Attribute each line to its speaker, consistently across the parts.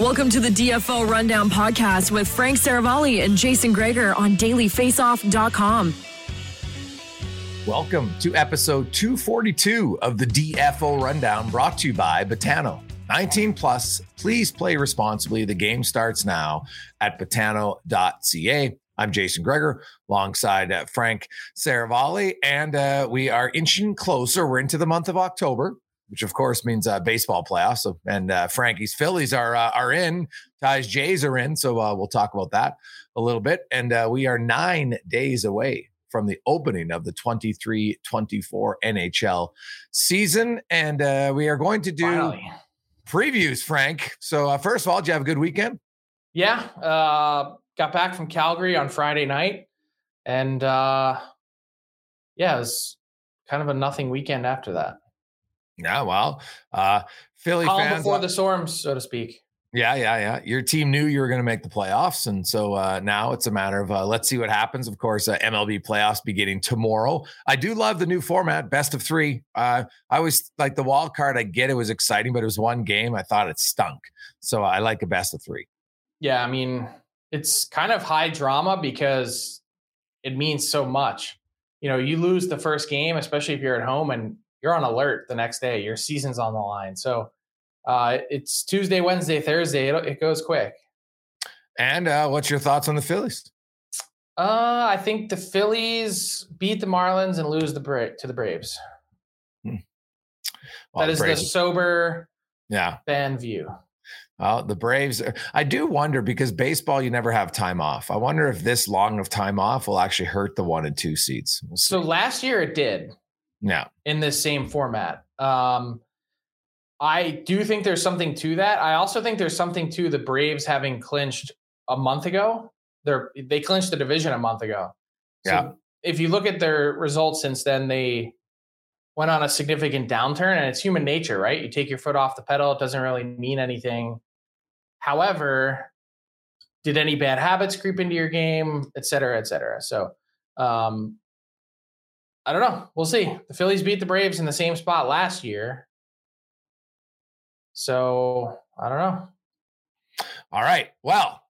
Speaker 1: Welcome to the DFO Rundown podcast with Frank Seravalli and Jason Gregor on dailyfaceoff.com.
Speaker 2: Welcome to episode 242 of the DFO Rundown brought to you by Betano. 19 plus, please play responsibly. The game starts now at betano.ca. I'm Jason Gregor alongside uh, Frank Seravalli, and uh, we are inching closer. We're into the month of October, which of course means uh, baseball playoffs. So, and uh, Frankie's Phillies are uh, are in. Ty's Jays are in. So uh, we'll talk about that a little bit. And uh, we are nine days away from the opening of the 23-24 NHL season, and uh, we are going to do
Speaker 3: Finally.
Speaker 2: previews. Frank. So uh, first of all, did you have a good weekend?
Speaker 3: Yeah. Uh, got back from Calgary on Friday night. And uh, yeah, it was kind of a nothing weekend after that.
Speaker 2: Yeah. Well, uh, Philly fans.
Speaker 3: before the storm, so to speak.
Speaker 2: Yeah, yeah, yeah. Your team knew you were going to make the playoffs, and so uh, now it's a matter of uh, let's see what happens. Of course, uh, MLB playoffs beginning tomorrow. I do love the new format, best of three. Uh, I was like the wild card. I get it was exciting, but it was one game. I thought it stunk, so I like a best of three.
Speaker 3: Yeah, I mean, it's kind of high drama because it means so much. You know, you lose the first game, especially if you're at home and you're on alert the next day. Your season's on the line. So uh, it's Tuesday, Wednesday, Thursday. It, it goes quick.
Speaker 2: And uh, what's your thoughts on the Phillies?
Speaker 3: Uh, I think the Phillies beat the Marlins and lose the Bra- to the Braves.
Speaker 2: Well,
Speaker 3: that is
Speaker 2: Braves-
Speaker 3: the sober
Speaker 2: yeah.
Speaker 3: fan view.
Speaker 2: Well, the Braves. Are, I do wonder because baseball, you never have time off. I wonder if this long of time off will actually hurt the one and two seeds. We'll.
Speaker 3: So last year it did
Speaker 2: yeah,
Speaker 3: in this same format. Um, I do think there's something to that. I also think there's something to the Braves having clinched a month ago. They're they clinched the division a month ago. So
Speaker 2: Yeah.
Speaker 3: If you look at their results since then, they went on a significant downturn, and it's human nature, right? You take your foot off the pedal; it doesn't really mean anything. However, did any bad habits creep into your game, et cetera, et cetera? So, um, I don't know. We'll see. The Phillies beat the Braves in the same spot last year. So I don't know.
Speaker 2: All right. Well,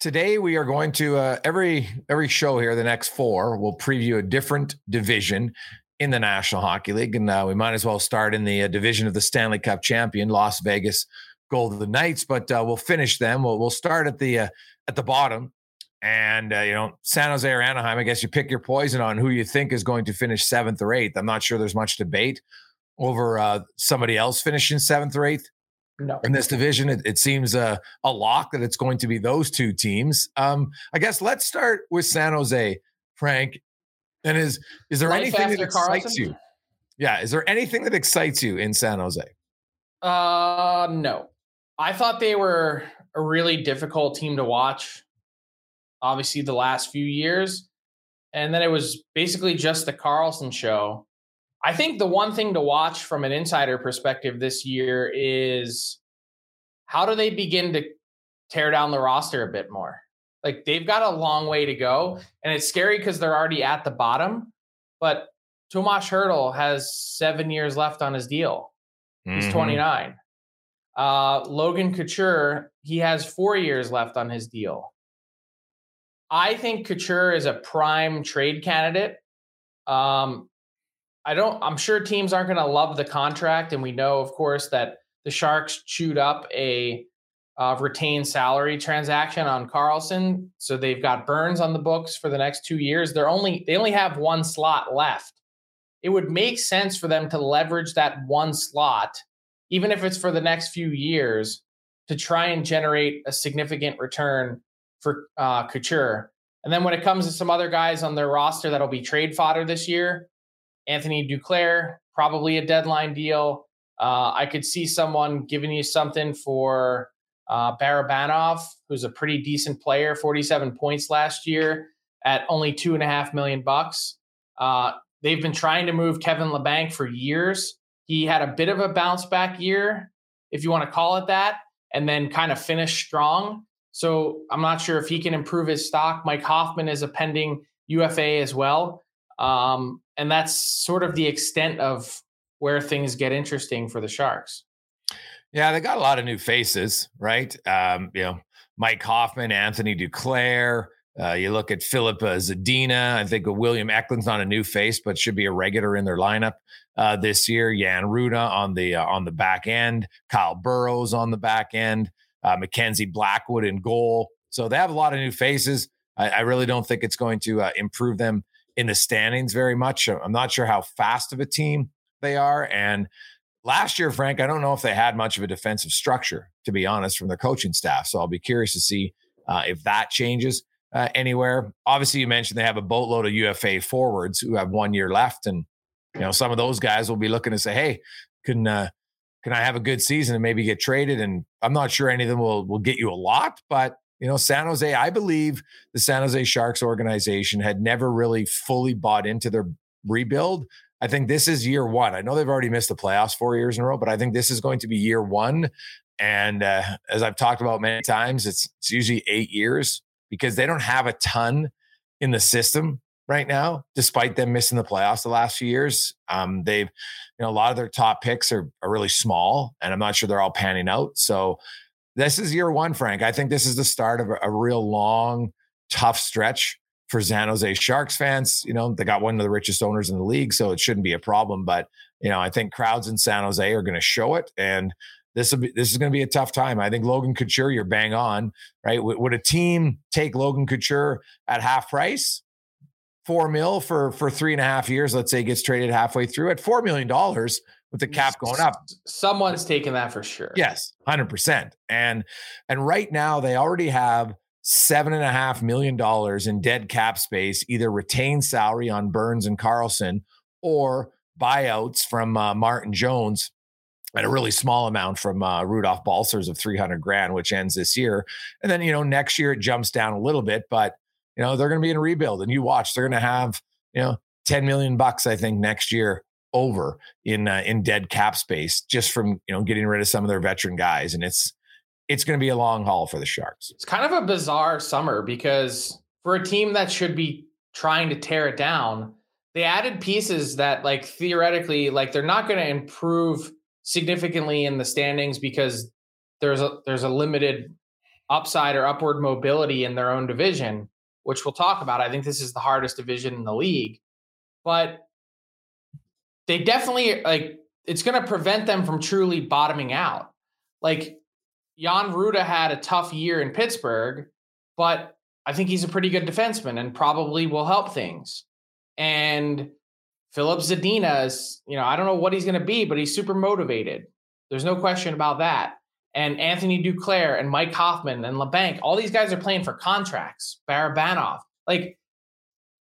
Speaker 2: today we are going to uh, every every show here. The next four will preview a different division in the National Hockey League, and uh, we might as well start in the uh, division of the Stanley Cup champion, Las Vegas Golden Knights. But uh, we'll finish them. We'll we'll start at the uh, at the bottom. And uh, you know, San Jose or Anaheim. I guess you pick your poison on who you think is going to finish seventh or eighth. I'm not sure there's much debate over uh, somebody else finishing seventh or eighth
Speaker 3: No.
Speaker 2: in this division. It, it seems uh, a lock that it's going to be those two teams. Um, I guess let's start with San Jose, Frank. And is is there
Speaker 3: Life
Speaker 2: anything that excites
Speaker 3: Karlsson?
Speaker 2: you? Yeah, is there anything that excites you in San Jose?
Speaker 3: Uh, no. I thought they were a really difficult team to watch. Obviously, the last few years, and then it was basically just the Karlsson show. I think the one thing to watch from an insider perspective this year is how do they begin to tear down the roster a bit more? Like they've got a long way to go, and it's scary because they're already at the bottom. But Tomas Hertl has seven years left on his deal. He's
Speaker 2: Mhm.
Speaker 3: 29. Uh, Logan Couture, he has four years left on his deal. I think Couture is a prime trade candidate. Um, I don't. I'm sure teams aren't going to love the contract, and we know, of course, that the Sharks chewed up a uh, retained salary transaction on Karlsson, so they've got Burns on the books for the next two years. They're only they only have one slot left. It would make sense for them to leverage that one slot, even if it's for the next few years, to try and generate a significant return for uh, Couture. And then when it comes to some other guys on their roster that'll be trade fodder this year, Anthony Duclair, probably a deadline deal. Uh, I could see someone giving you something for uh, Barabanov, who's a pretty decent player, 47 points last year at only two and a half million bucks. Uh, they've been trying to move Kevin Labanc for years. He had a bit of a bounce back year, if you want to call it that, and then kind of finished strong. So I'm not sure if he can improve his stock. Mike Hoffman is a pending UFA as well. Um, and that's sort of the extent of where things get interesting for the Sharks.
Speaker 2: Yeah, they got a lot of new faces, right? Um, you know, Mike Hoffman, Anthony Duclair. Uh, you look at uh, Zadina. I think William Eklund's not a new face, but should be a regular in their lineup uh, this year. Jan Rutta on the uh, on the back end. Kyle Burroughs on the back end. Uh, Mackenzie Blackwood in goal. So they have a lot of new faces. I, I really don't think it's going to uh, improve them in the standings very much. I'm not sure how fast of a team they are, and last year, Frank, I don't know if they had much of a defensive structure, to be honest, from their coaching staff. So I'll be curious to see uh, if that changes uh, anywhere. Obviously, you mentioned they have a boatload of UFA forwards who have one year left, and you know some of those guys will be looking to say, "Hey, can uh, can I have a good season and maybe get traded?" And I'm not sure any of them will will get you a lot, but you know, San Jose, I believe the San Jose Sharks organization had never really fully bought into their rebuild I think this is year one. I know they've already missed the playoffs four years in a row, but I think this is going to be year one. And uh, as I've talked about many times, it's it's usually eight years because they don't have a ton in the system right now, despite them missing the playoffs the last few years. Um, they've, you know, a lot of their top picks are, are really small, and I'm not sure they're all panning out. So this is year one, Frank. I think this is the start of a, a real long, tough stretch for San Jose Sharks fans. You know, they got one of the richest owners in the league, so it shouldn't be a problem. But you know, I think crowds in San Jose are going to show it, and this will be this is going to be a tough time. I think Logan Couture, you're bang on, right? Would a team take Logan Couture at half price? Four mil for for three and a half years. Let's say gets traded halfway through at four million dollars with the cap going up.
Speaker 3: Someone's taking that for sure.
Speaker 2: Yes, hundred percent. And and right now they already have seven and a half million dollars in dead cap space, either retained salary on Burns and Karlsson or buyouts from uh, Martin Jones and a really small amount from uh, Rudolph Balcers of 300 grand, which ends this year. And then, you know, next year it jumps down a little bit, but, you know, they're going to be in rebuild and you watch, they're going to have, you know, 10 million bucks, I think, next year over in uh, in dead cap space just from you know getting rid of some of their veteran guys and it's it's going to be a long haul for the Sharks.
Speaker 3: It's kind of a bizarre summer because for a team that should be trying to tear it down, they added pieces that, like, theoretically, like, they're not going to improve significantly in the standings because there's a there's a limited upside or upward mobility in their own division, which we'll talk about. I think this is the hardest division in the league, but they definitely like it's going to prevent them from truly bottoming out. Like Jan Rutta had a tough year in Pittsburgh, but I think he's a pretty good defenseman and probably will help things. And Filip Zadina is, you know, I don't know what he's going to be, but he's super motivated. There's no question about that. And Anthony Duclair and Mike Hoffman and Labanc, all these guys are playing for contracts. Barabanov. Like,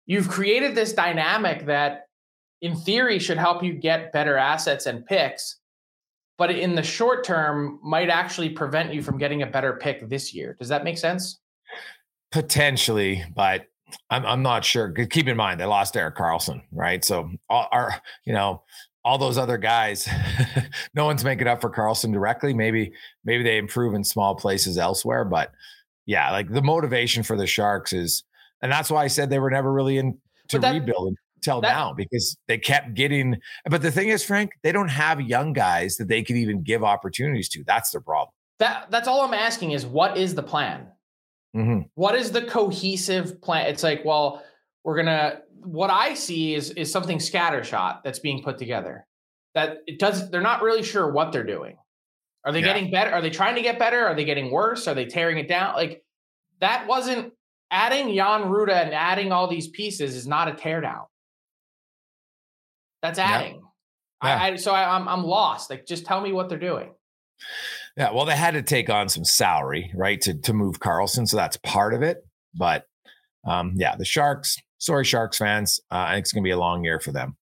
Speaker 3: you've created this dynamic that, in theory, should help you get better assets and picks but in the short term might actually prevent you from getting a better pick this year. Does that make sense?
Speaker 2: Potentially, but I'm I'm not sure. Keep in mind they lost Erik Karlsson, right? So all, our you know all those other guys, no one's making up for Karlsson directly. Maybe maybe they improve in small places elsewhere, but yeah, like the motivation for the Sharks is, and that's why I said they were never really in to that, rebuild till that, now because they kept getting. But the thing is, Frank, they don't have young guys that they could even give opportunities to. That's their problem.
Speaker 3: That that's all I'm asking is what is the plan?
Speaker 2: Mhm.
Speaker 3: What is the cohesive plan? It's like, well, we're gonna. What I see is is something scattershot that's being put together. That it does. They're not really sure what they're doing. Are they
Speaker 2: Yeah.
Speaker 3: getting better? Are they trying to get better? Are they getting worse? Are they tearing it down? Like that wasn't adding Jan Rutta and adding all these pieces is not a teardown. That's
Speaker 2: Yeah.
Speaker 3: adding.
Speaker 2: Yeah.
Speaker 3: I, I so I, I'm I'm lost. Like, just tell me what they're doing.
Speaker 2: Yeah, well, they had to take on some salary, right, to to move Karlsson, so that's part of it. But um, yeah, the Sharks. Sorry, Sharks fans. Uh, I think it's going to be a long year for them.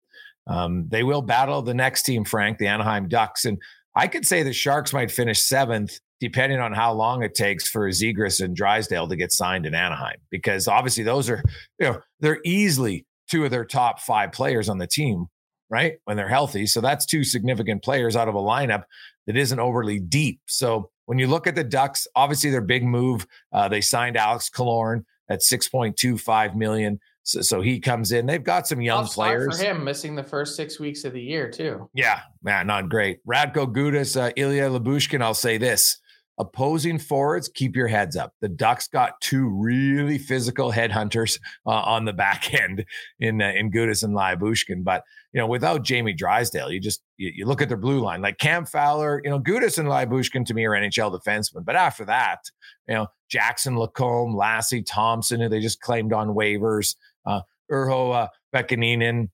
Speaker 2: Um, they will battle the next team, Frank, the Anaheim Ducks, and I could say the Sharks might finish seventh, depending on how long it takes for Zegras and Drysdale to get signed in Anaheim, because obviously those are, you know, they're easily two of their top five players on the team, right, when they're healthy. So that's two significant players out of a lineup that isn't overly deep. So when you look at the Ducks, obviously their big move, uh, they signed Alex Killorn at 6.25 million. So, so he comes in. They've got some young
Speaker 3: Tough
Speaker 2: players.
Speaker 3: for him missing the first six weeks of the year too.
Speaker 2: Yeah, man, not great. Radko Gudas, uh, Ilya Lyubushkin. I'll say this: opposing forwards, keep your heads up. The Ducks got two really physical headhunters uh, on the back end in uh, in Gudas and Lyubushkin. But you know, without Jamie Drysdale, you just you, you look at their blue line, like Cam Fowler. You know, Gudas and Lyubushkin to me are NHL defensemen. But after that, you know, Jackson Lacombe, Lassi Thomson, who they just claimed on waivers, uh, Urho uh, Vaakanainen.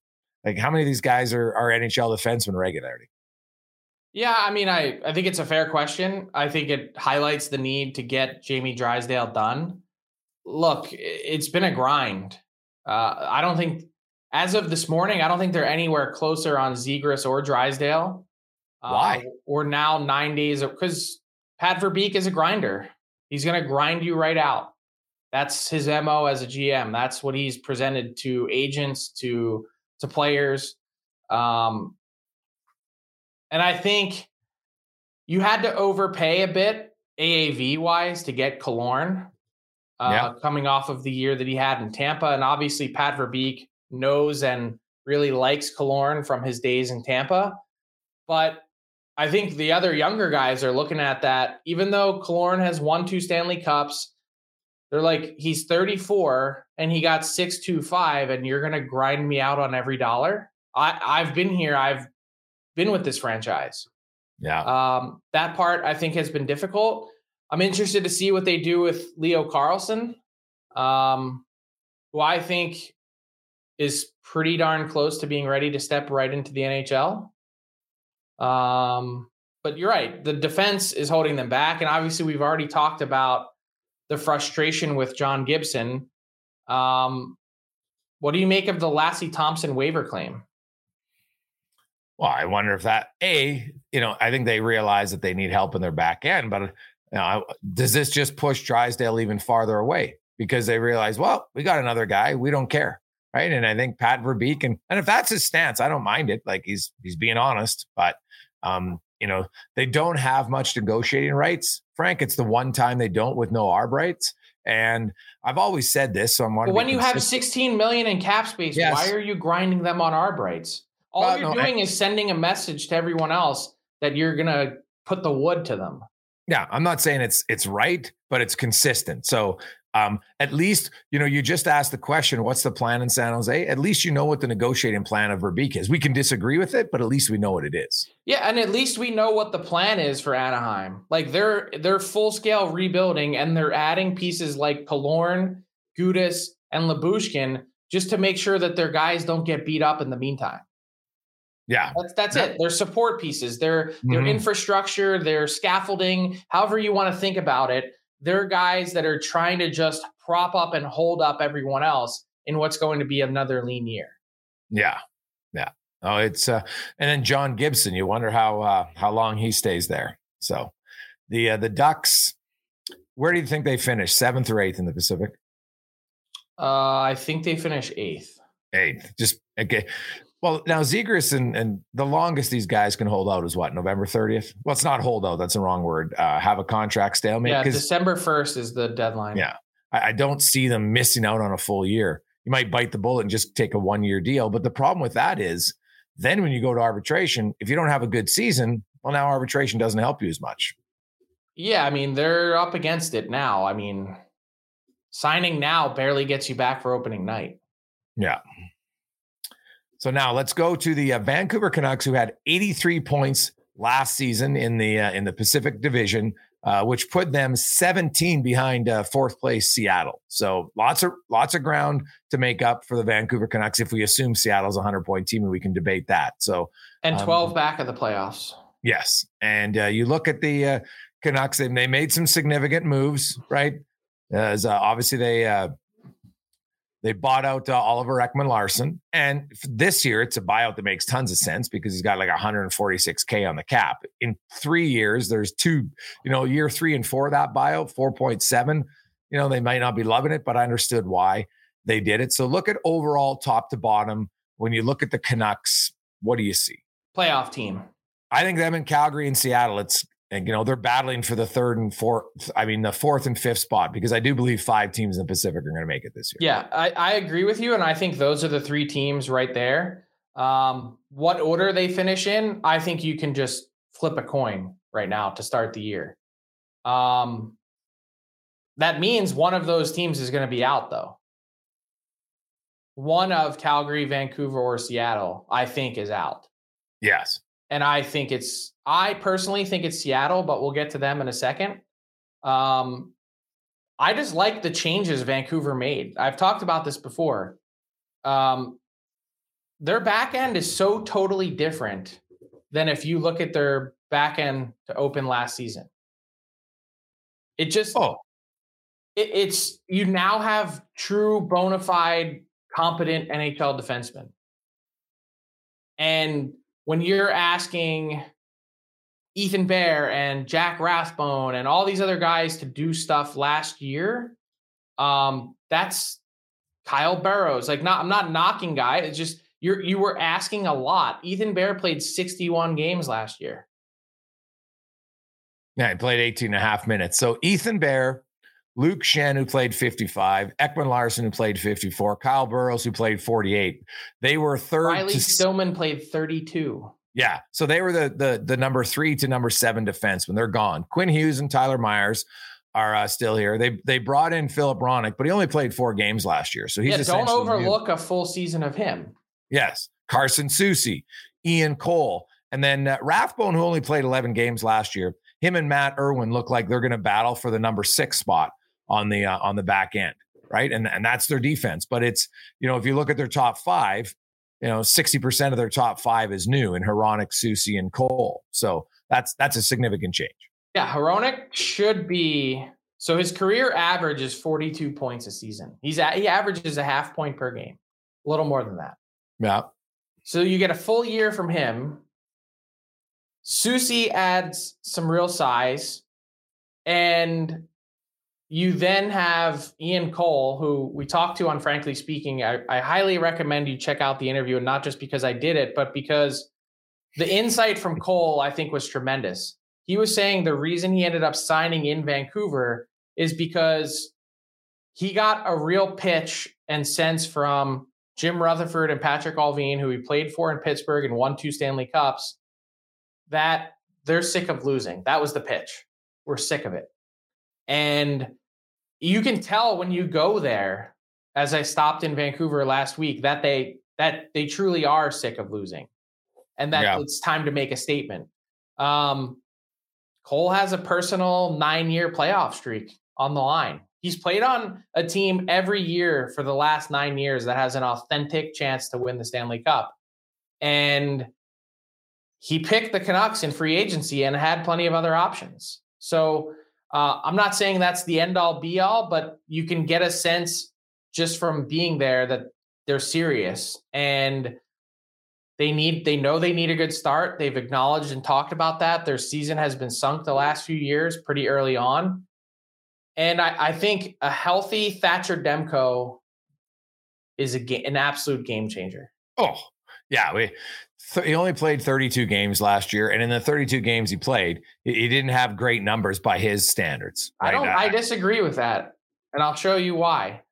Speaker 2: Like, how many of these guys are, are NHL defensemen regularly?
Speaker 3: Yeah, I mean, I, I think it's a fair question. I think it highlights the need to get Jamie Drysdale done. Look, it's been a grind. Uh, I don't think, as of this morning, I don't think they're anywhere closer on Zegras or Drysdale. Uh,
Speaker 2: Why?
Speaker 3: We're now nine days because Pat Verbeek is a grinder. He's going to grind you right out. That's his mo as a GM. That's what he's presented to agents, to to players. Um, and I think you had to overpay a bit AAV wise to get Killorn uh,
Speaker 2: Yeah.
Speaker 3: coming off of the year that he had in Tampa. And obviously, Pat Verbeek knows and really likes Killorn from his days in Tampa. But I think the other younger guys are looking at that, even though Killorn has won two Stanley Cups, they're like, he's 34 and he got 625, and you're going to grind me out on every dollar. I, I've been here. I've been with this franchise.
Speaker 2: Yeah.
Speaker 3: Um, that part I think has been difficult. I'm interested to see what they do with Leo Carlsson, um, who I think is pretty darn close to being ready to step right into the NHL. Um, but you're right, the defense is holding them back, and obviously we've already talked about the frustration with John Gibson. Um, what do you make of the Lassi Thomson waiver claim?
Speaker 2: Well, I wonder if that a you know I think they realize that they need help in their back end, but you know, does this just push Drysdale even farther away because they realize, well, we got another guy, we don't care, right? And I think Pat Verbeek and and if that's his stance, I don't mind it. Like he's he's being honest, but um, you know they don't have much negotiating rights. Frank, it's the one time they don't with no arb rights. And I've always said this, so I'm wondering.
Speaker 3: when you have 16 million in cap space,
Speaker 2: Yes.
Speaker 3: why are you grinding them on arb rights? All
Speaker 2: Well,
Speaker 3: you're
Speaker 2: no, I-
Speaker 3: doing is sending a message to everyone else that you're gonna put the wood to them.
Speaker 2: Yeah, I'm not saying it's it's right, but it's consistent. So um, at least you know you just asked the question, "What's the plan in San Jose?" At least you know what the negotiating plan of Verbeek is. We can disagree with it, but at least we know what it is.
Speaker 3: Yeah, and at least we know what the plan is for Anaheim. Like they're they're full scale rebuilding and they're adding pieces like Killorn, Gudas, and Lyubushkin just to make sure that their guys don't get beat up in the meantime.
Speaker 2: Yeah,
Speaker 3: That's that's
Speaker 2: Yeah.
Speaker 3: it. They're support pieces. They're their
Speaker 2: Mhm.
Speaker 3: infrastructure, their scaffolding, however you want to think about it. They're guys that are trying to just prop up and hold up everyone else in what's going to be another lean year.
Speaker 2: yeah, yeah. Oh, it's uh, and then John Gibson. You wonder how uh, how long he stays there. So the uh, the Ducks. Where do you think they finish? Seventh or eighth in the Pacific?
Speaker 3: Uh, I think they finish eighth.
Speaker 2: Eighth. Just okay. Well, now Zegras and, and the longest these guys can hold out is what November 30th. Well, it's not hold out. That's the wrong word. Uh, have a contract stalemate.
Speaker 3: Yeah, December first is the deadline.
Speaker 2: Yeah. I, I don't see them missing out on a full year. You might bite the bullet and just take a one year deal. But the problem with that is then when you go to arbitration, if you don't have a good season, well, now arbitration doesn't help you as much.
Speaker 3: Yeah, I mean they're up against it now. I mean, signing now barely gets you back for opening night.
Speaker 2: Yeah. So now let's go to the uh, Vancouver Canucks, who had 83 points last season in the uh, in the Pacific Division, uh, which put them 17 behind uh, fourth place Seattle. So lots of lots of ground to make up for the Vancouver Canucks if we assume Seattle's a 100 point team, and we can debate that. So
Speaker 3: and 12
Speaker 2: um,
Speaker 3: back of the playoffs.
Speaker 2: Yes, and uh, you look at the uh, Canucks; they, they made some significant moves, right? As obviously they they bought out uh, Oliver Ekman Larsson. And this year, it's a buyout that makes tons of sense because he's got like 146K on the cap. In three years, there's two, you know, year three and four, that buyout, 4.7. You know, they might not be loving it, but I understood why they did it. So look at overall top to bottom. When you look at the Canucks, what do you see?
Speaker 3: Playoff team.
Speaker 2: I think them in Calgary and Seattle, it's and you know they're battling for the third and fourth i mean the fourth and fifth spot because i do believe five teams in the pacific are going to make it this
Speaker 3: year. Yeah I, I, agree with you and i think those are the three teams right there. Um, what order they finish in i think you can just flip a coin right now to start the year. Um, that means one of those teams is going to be out though. One of calgary vancouver or seattle i think is out.
Speaker 2: Yes
Speaker 3: and I think it's I personally think it's Seattle, but we'll get to them in a second. Um, I just like the changes Vancouver made. I've talked about this before. Um, their back end is so totally different than if you look at their back end to open last season. It just
Speaker 2: oh.
Speaker 3: It, it's you now have true bona fide competent NHL defensemen. And when you're asking Ethan Bear and Jack Rathbone and all these other guys to do stuff last year, um, that's Kyle Burrows. Like, not I'm not knocking guy. It's just you're you were asking a lot. Ethan Bear played 61 games last year.
Speaker 2: Yeah, he played 18 and a half minutes. So Ethan Bear, Luke Schenn, who played 55, Ekman Larsson, who played 54, Kyle Burroughs, who played 48. They were third.
Speaker 3: Riley to, Stillman played 32.
Speaker 2: Yeah. So they were the the the number three to number seven defense when they're gone. Quinn Hughes and Tyler Myers are uh, still here. They they brought in Filip Hronek, but he only played four games last year. So he's yeah,
Speaker 3: don't overlook new. a full season of him.
Speaker 2: Yes. Carson Soucy, Ian Cole, and then uh, Rathbone, who only played 11 games last year. Him and Matt Irwin look like they're going to battle for the number six spot on the uh, on the back end, right? And and that's their defense. But it's you know if you look at their top five, you know sixty percent of their top five is new in Hronek, Soucy, and Cole. So that's that's a significant change.
Speaker 3: Yeah, Hronek should be. So his career average is 42 points a season. He's at, he averages a half point per game, a little more than that.
Speaker 2: Yeah.
Speaker 3: So you get a full year from him. Soucy adds some real size, and you then have Ian Cole, who we talked to on Frankly Speaking. I, I, highly recommend you check out the interview, and not just because I did it, but because the insight from Cole, I think, was tremendous. He was saying the reason he ended up signing in Vancouver is because he got a real pitch and sense from Jim Rutherford and Patrik Allvin, who he played for in Pittsburgh and won two Stanley Cups, that they're sick of losing. That was the pitch. We're sick of it. And you can tell when you go there, as I stopped in Vancouver last week, that they that they truly are sick of losing, and that yeah. it's time to make a statement. Um, Cole has a personal nine-year playoff streak on the line. He's played on a team every year for the last nine years that has an authentic chance to win the Stanley Cup, and he picked the Canucks in free agency and had plenty of other options. So uh, I'm not saying that's the end all be all, but you can get a sense just from being there that they're serious and they need they know they need a good start. They've acknowledged and talked about that. Their season has been sunk the last few years pretty early on. And I, I think a healthy Thatcher Demko is a ga- an absolute game changer.
Speaker 2: Oh, yeah. We, he only played 32 games last year, and in the 32 games he played, he didn't have great numbers by his standards.
Speaker 3: Right? I don't. I disagree with that, and I'll show you why.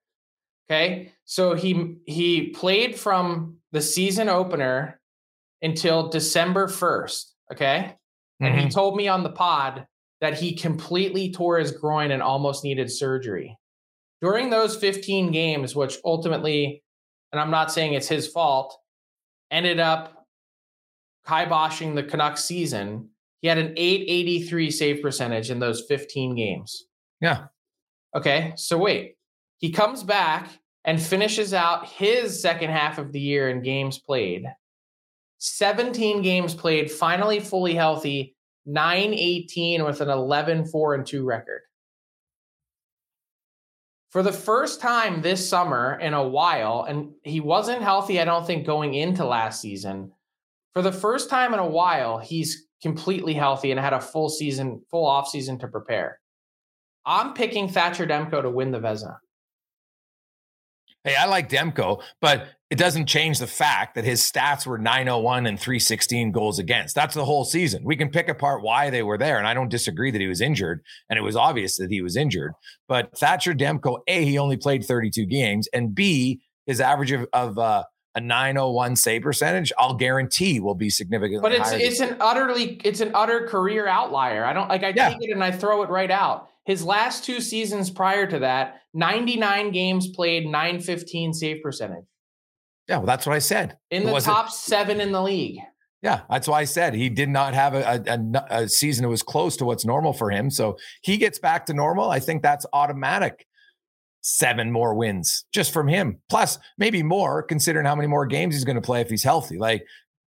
Speaker 3: Okay, so he he played from the season opener until December 1st. Okay, and mm-hmm. he told me on the pod that he completely tore his groin and almost needed surgery. during those 15 games, which ultimately, and I'm not saying it's his fault, ended up kiboshing the Canucks season. He had an 883 save percentage in those 15 games.
Speaker 2: Yeah.
Speaker 3: Okay. So wait, he comes back and finishes out his second half of the year in games played. 17 games played, finally fully healthy, 918 with an 11 4 and 2 record. For the first time this summer in a while, and he wasn't healthy, I don't think, going into last season. For the first time in a while, he's completely healthy and had a full season, full off season to prepare. I'm picking Thatcher Demko to win the Vezina.
Speaker 2: Hey, I like Demko, but it doesn't change the fact that his stats were 901 and 316 goals against. That's the whole season. We can pick apart why they were there. And I don't disagree that he was injured. And it was obvious that he was injured. But Thatcher Demko, A, he only played 32 games. And B, his average of, of uh, a 901 save percentage, I'll guarantee will be significantly
Speaker 3: But it's it's an utterly it's an utter career outlier. I don't like I
Speaker 2: Yeah.
Speaker 3: take it and I throw it right out. His last two seasons prior to that, 99 games played, 915 save percentage.
Speaker 2: Yeah, well, that's what I said.
Speaker 3: In the top seven in the league.
Speaker 2: Yeah, that's why I said he did not have a, a, a season that was close to what's normal for him. So he gets back to normal. I think that's automatic. Seven more wins just from him, plus maybe more considering how many more games he's going to play if he's healthy. Like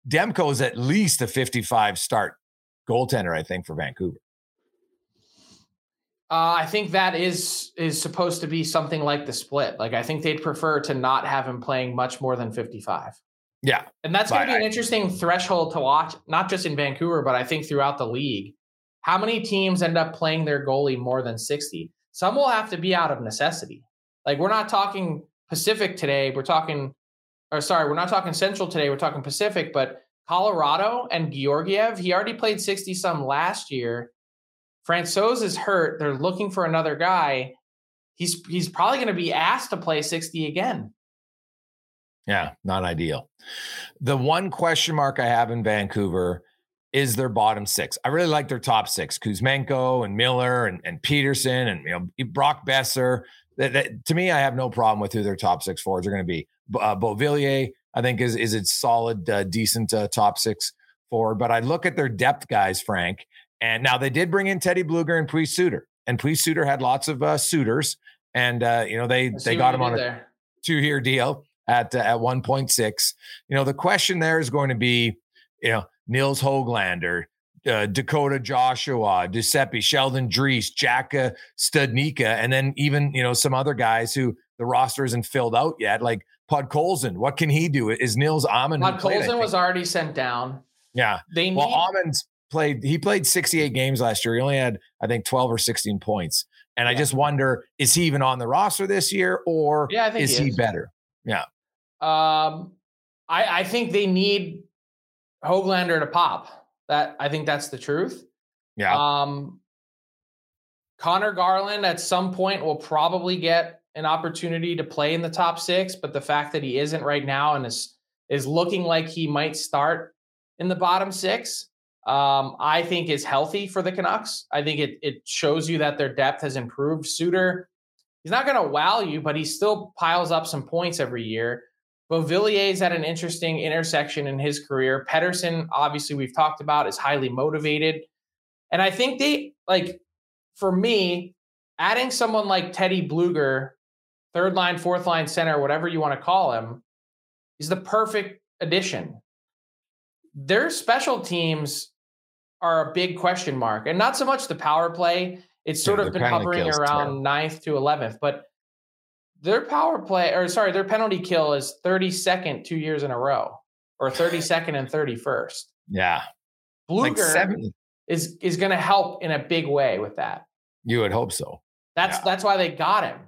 Speaker 2: Demko is at least a 55 start goaltender, I think, for Vancouver.
Speaker 3: Uh, I think that is is supposed to be something like the split. Like I think they'd prefer to not have him playing much more than 55.
Speaker 2: Yeah,
Speaker 3: And that's going to be an
Speaker 2: I-
Speaker 3: interesting threshold to watch, not just in Vancouver, but I think throughout the league. How many teams end up playing their goalie more than 60? Some will have to be out of necessity. Like we're not talking Pacific today, we're talking, or sorry, we're not talking Central today, we're talking Pacific, but Colorado and Georgiev, he already played 60 some last year. Francouz is hurt. They're looking for another guy. He's he's probably going to be asked to play 60 again.
Speaker 2: Yeah, not ideal. The one question mark I have in Vancouver is their bottom six. I really like their top six: Kuzmenko and Miller and, and Pettersson and you know Brock Boeser. That, that- to me, I have no problem with who their top six forwards are going to be. Uh, Beauvillier, I think, is is a solid, uh, decent uh, top six forward. But I look at their depth guys, Frank, and now they did bring in Teddy Blueger and Pius Suter, and Pius Suter had lots of uh, suitors, and uh, you know they they got him on a two year deal at uh, at 1.6. You know, the question there is going to be, you know, Nils Hoglander, uh, Dakota Joshua, Giuseppe, Sheldon Dries, Jack Studnicka, and then even, you know, some other guys who the roster isn't filled out yet, like Pud Colson. What can he do? Is Nils Aman? who
Speaker 3: Rod
Speaker 2: played, I
Speaker 3: Colson was already sent down.
Speaker 2: yeah.
Speaker 3: They need
Speaker 2: Well, Aman's played, he played 68 games last year. He only had, I think, 12 or 16 points. And I just wonder, is he even on the roster this year or
Speaker 3: Yeah, I think
Speaker 2: is
Speaker 3: he
Speaker 2: he
Speaker 3: is.
Speaker 2: better?
Speaker 3: Um, I, I think they need Hoglander to pop. That I think that's the truth.
Speaker 2: Yeah.
Speaker 3: Um, Conor Garland at some point will probably get an opportunity to play in the top six, but the fact that he isn't right now and is is looking like he might start in the bottom six, um, I think is healthy for the Canucks. I think it it shows you that their depth has improved. Suter, he's not going to wow you, but he still piles up some points every year. Beauvillier is at an interesting intersection in his career. Pettersson, obviously, we've talked about, is highly motivated. And I think they, like, for me, adding someone like Teddy Blueger, third line, fourth line center, whatever you want to call him, is the perfect addition. Their special teams are a big question mark, and not so much the power play. It's sort
Speaker 2: Yeah,
Speaker 3: of been hovering around
Speaker 2: terrible.
Speaker 3: ninth to 11th, but their power play, or sorry, their penalty kill is 32nd two years in a row, or 32nd and 31st.
Speaker 2: Yeah.
Speaker 3: Blueger
Speaker 2: seven.
Speaker 3: is is going to help in a big way with that.
Speaker 2: You would hope so.
Speaker 3: That's
Speaker 2: Yeah.
Speaker 3: that's why they got him.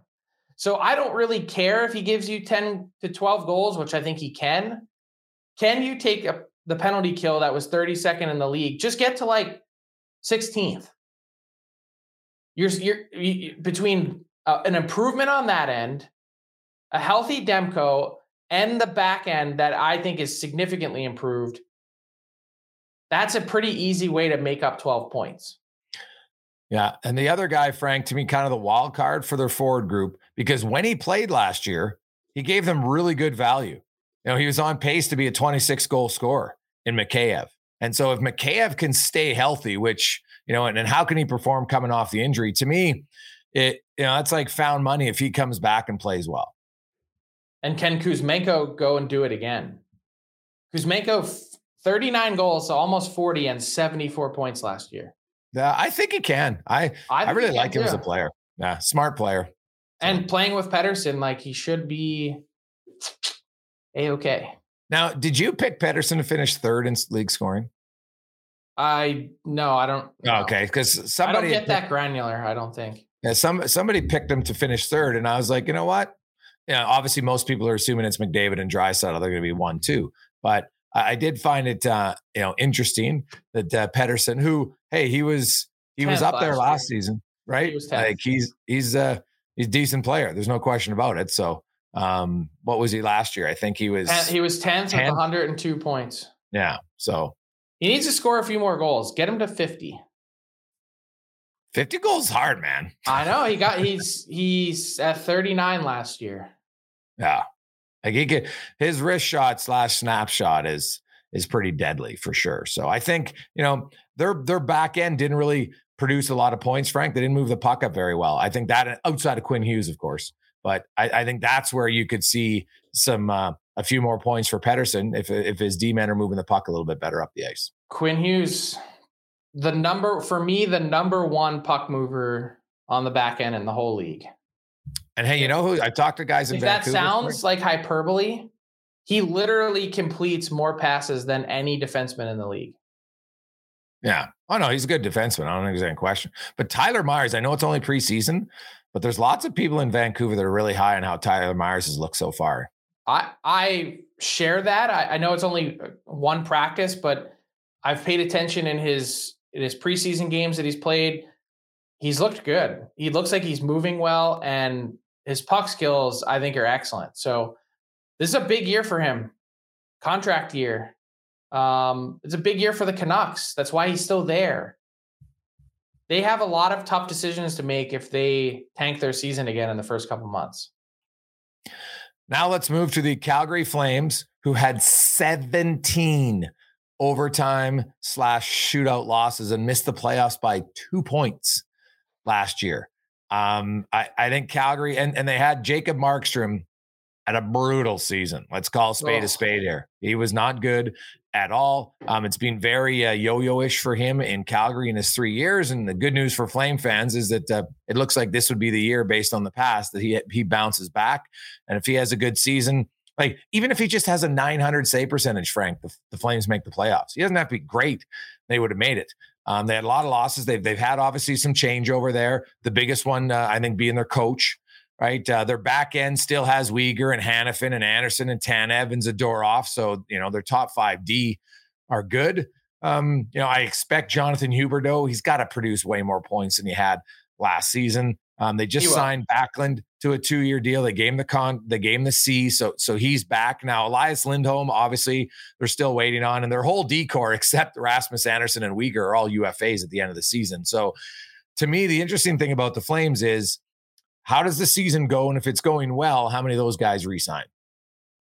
Speaker 3: So I don't really care if he gives you 10 to 12 goals, which I think he can. Can you take a, the penalty kill that was 32nd in the league? Just get to like 16th. You're you're you, between uh, an improvement on that end, a healthy Demko, and the back end that I think is significantly improved. That's a pretty easy way to make up 12 points.
Speaker 2: Yeah. And the other guy, Frank, to me, kind of the wild card for their forward group, because when he played last year, he gave them really good value. You know, he was on pace to be a 26 goal scorer in Mikheyev. And so if Mikheyev can stay healthy, which, you know, and, and how can he perform coming off the injury? To me, it, you know, that's like found money if he comes back and plays well.
Speaker 3: And can Kuzmenko go and do it again? Kuzmenko, 39 goals, so almost 40 and 74 points last year.
Speaker 2: Yeah, I think he can. I I, I really like him too. as a player. Yeah, smart player.
Speaker 3: And playing with Pettersson, like he should be a okay.
Speaker 2: Now, did you pick Pettersson to finish third in league scoring?
Speaker 3: I no, I don't.
Speaker 2: No. Okay, because somebody
Speaker 3: I don't get that granular. I don't think.
Speaker 2: Yeah, some somebody picked him to finish third, and I was like, you know what? Yeah, you know, obviously most people are assuming it's McDavid and Draisaitl. They're going to be one, two. But I, I did find it, uh, you know, interesting that uh, Pettersson, who, hey, he was he was up there last year. season, right? He like he's he's uh he's a decent player. There's no question about it. So um, what was he last year? I think he was
Speaker 3: he was tenth with 102 points.
Speaker 2: Yeah. So
Speaker 3: he needs to score a few more goals. Get him to 50.
Speaker 2: 50 goals hard, man.
Speaker 3: I know. He got he's he's at 39 last year.
Speaker 2: Yeah. Like he get his wrist shot slash snapshot is is pretty deadly for sure. So I think, you know, their their back end didn't really produce a lot of points, Frank. They didn't move the puck up very well. I think that outside of Quinn Hughes, of course. But I, I think that's where you could see some uh, a few more points for Pettersson if if his D men are moving the puck a little bit better up the ice.
Speaker 3: Quinn Hughes, the number for me, the number one puck mover on the back end in the whole league.
Speaker 2: And hey, you know who I talked to guys in
Speaker 3: if
Speaker 2: Vancouver.
Speaker 3: That sounds like hyperbole. He literally completes more passes than any defenseman in the league.
Speaker 2: Yeah. Oh no, he's a good defenseman. I don't think there's any question. But Tyler Myers, I know it's only preseason, but there's lots of people in Vancouver that are really high on how Tyler Myers has looked so far.
Speaker 3: I I share that. I, I know it's only uh, one practice, but I've paid attention in his in his preseason games that he's played. He's looked good. He looks like he's moving well, and his puck skills I think are excellent. So this is a big year for him, contract year. Um, it's a big year for the Canucks. That's why he's still there they have a lot of tough decisions to make if they tank their season again in the first couple months.
Speaker 2: Now let's move to the Calgary Flames, who had 17 overtime slash shootout losses and missed the playoffs by two points last year. Um, I, I think Calgary and, and they had Jacob Markstrom at a brutal season. Let's call spade oh. a spade here. He was not good at all. Um, it's been very uh, yo-yo-ish for him in Calgary in his three years. And the good news for Flame fans is that uh, it looks like this would be the year, based on the past, that he he bounces back. And if he has a good season, like even if he just has a 900 save percentage, Frank, the, the Flames make the playoffs. He doesn't have to be great; they would have made it. Um, they had a lot of losses. They've they've had obviously some change over there. The biggest one, uh, I think, being their coach right? Uh, their back end still has Weegar and Hanifin and Andersson and Tanev and Zadorov. So, you know, their top five D are good. Um, you know, I expect Jonathan Huberdeau, he's got to produce way more points than he had last season. Um, they just signed Backlund to a two-year deal. They gave him the con, they gave him the C, so so he's back now. Elias Lindholm, obviously, they're still waiting on, and their whole decor, except Rasmus Andersson and Weegar, are all UFAs at the end of the season. So, to me, the interesting thing about the Flames is how does the season go? And if it's going well, how many of those guys resign?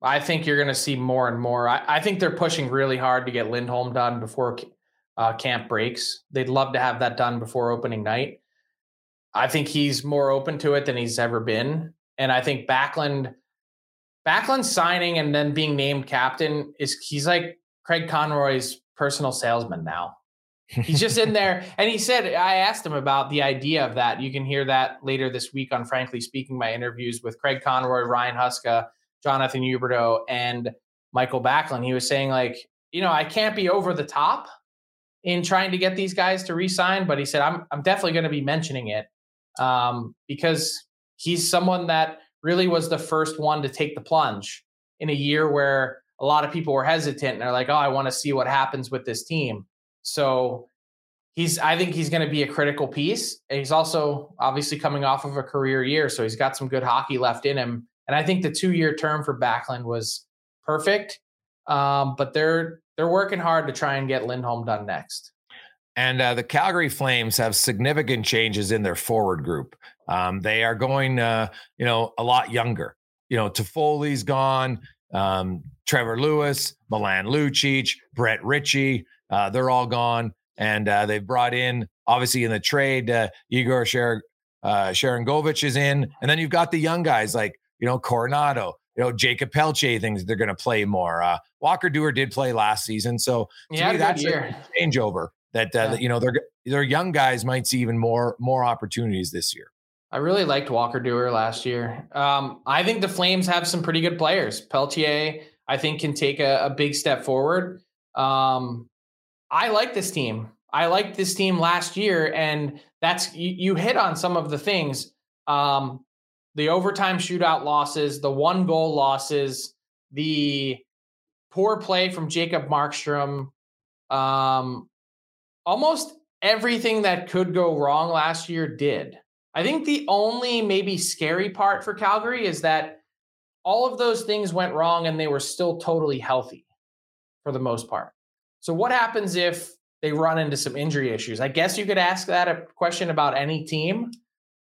Speaker 3: I think you're going to see more and more. I, I, think they're pushing really hard to get Lindholm done before uh, camp breaks. They'd love to have that done before opening night. I think he's more open to it than he's ever been. And I think Backlund, Backlund signing and then being named captain is he's like Craig Conroy's personal salesman now. He's just in there. And he said, I asked him about the idea of that. You can hear that later this week on Frankly Speaking, my interviews with Craig Conroy, Ryan Huska, Jonathan Huberdeau, and Mikael Backlund. He was saying, like, you know, I can't be over the top in trying to get these guys to resign, but he said, I'm, I'm definitely going to be mentioning it um, because he's someone that really was the first one to take the plunge in a year where a lot of people were hesitant and they're like, oh, I want to see what happens with this team. So he's I think he's going to be a critical piece. And he's also obviously coming off of a career year, so he's got some good hockey left in him. And I think the two year term for Backlund was perfect. Um, but they're they're working hard to try and get Lindholm done next.
Speaker 2: And uh, the Calgary Flames have significant changes in their forward group. Um, they are going, uh, you know, a lot younger. You know, Toffoli's gone. Um, Trevor Lewis, Milan Lucic, Brett Ritchie, uh, they're all gone. And uh, they've brought in, obviously, in the trade, uh, Igor Sher- uh, Sharangovich is in. And then you've got the young guys like, you know, Coronato, you know, Jakob Pelletier thinks they're going to play more. Uh, Walker Duehr did play last season. So to
Speaker 3: Yeah,
Speaker 2: me, that's
Speaker 3: year.
Speaker 2: a changeover that, uh,
Speaker 3: Yeah.
Speaker 2: you know, they're, their young guys might see even more, more opportunities this year.
Speaker 3: I really liked Walker Duehr last year. Um, I think the Flames have some pretty good players. Pelletier, I think, can take a, a big step forward. Um, I like this team. I liked this team last year, and that's you, you hit on some of the things. Um, the overtime shootout losses, the one goal losses, the poor play from Jacob Markstrom, um, almost everything that could go wrong last year did. I think the only maybe scary part for Calgary is that all of those things went wrong and they were still totally healthy for the most part. So what happens if they run into some injury issues? I guess you could ask that a question about any team,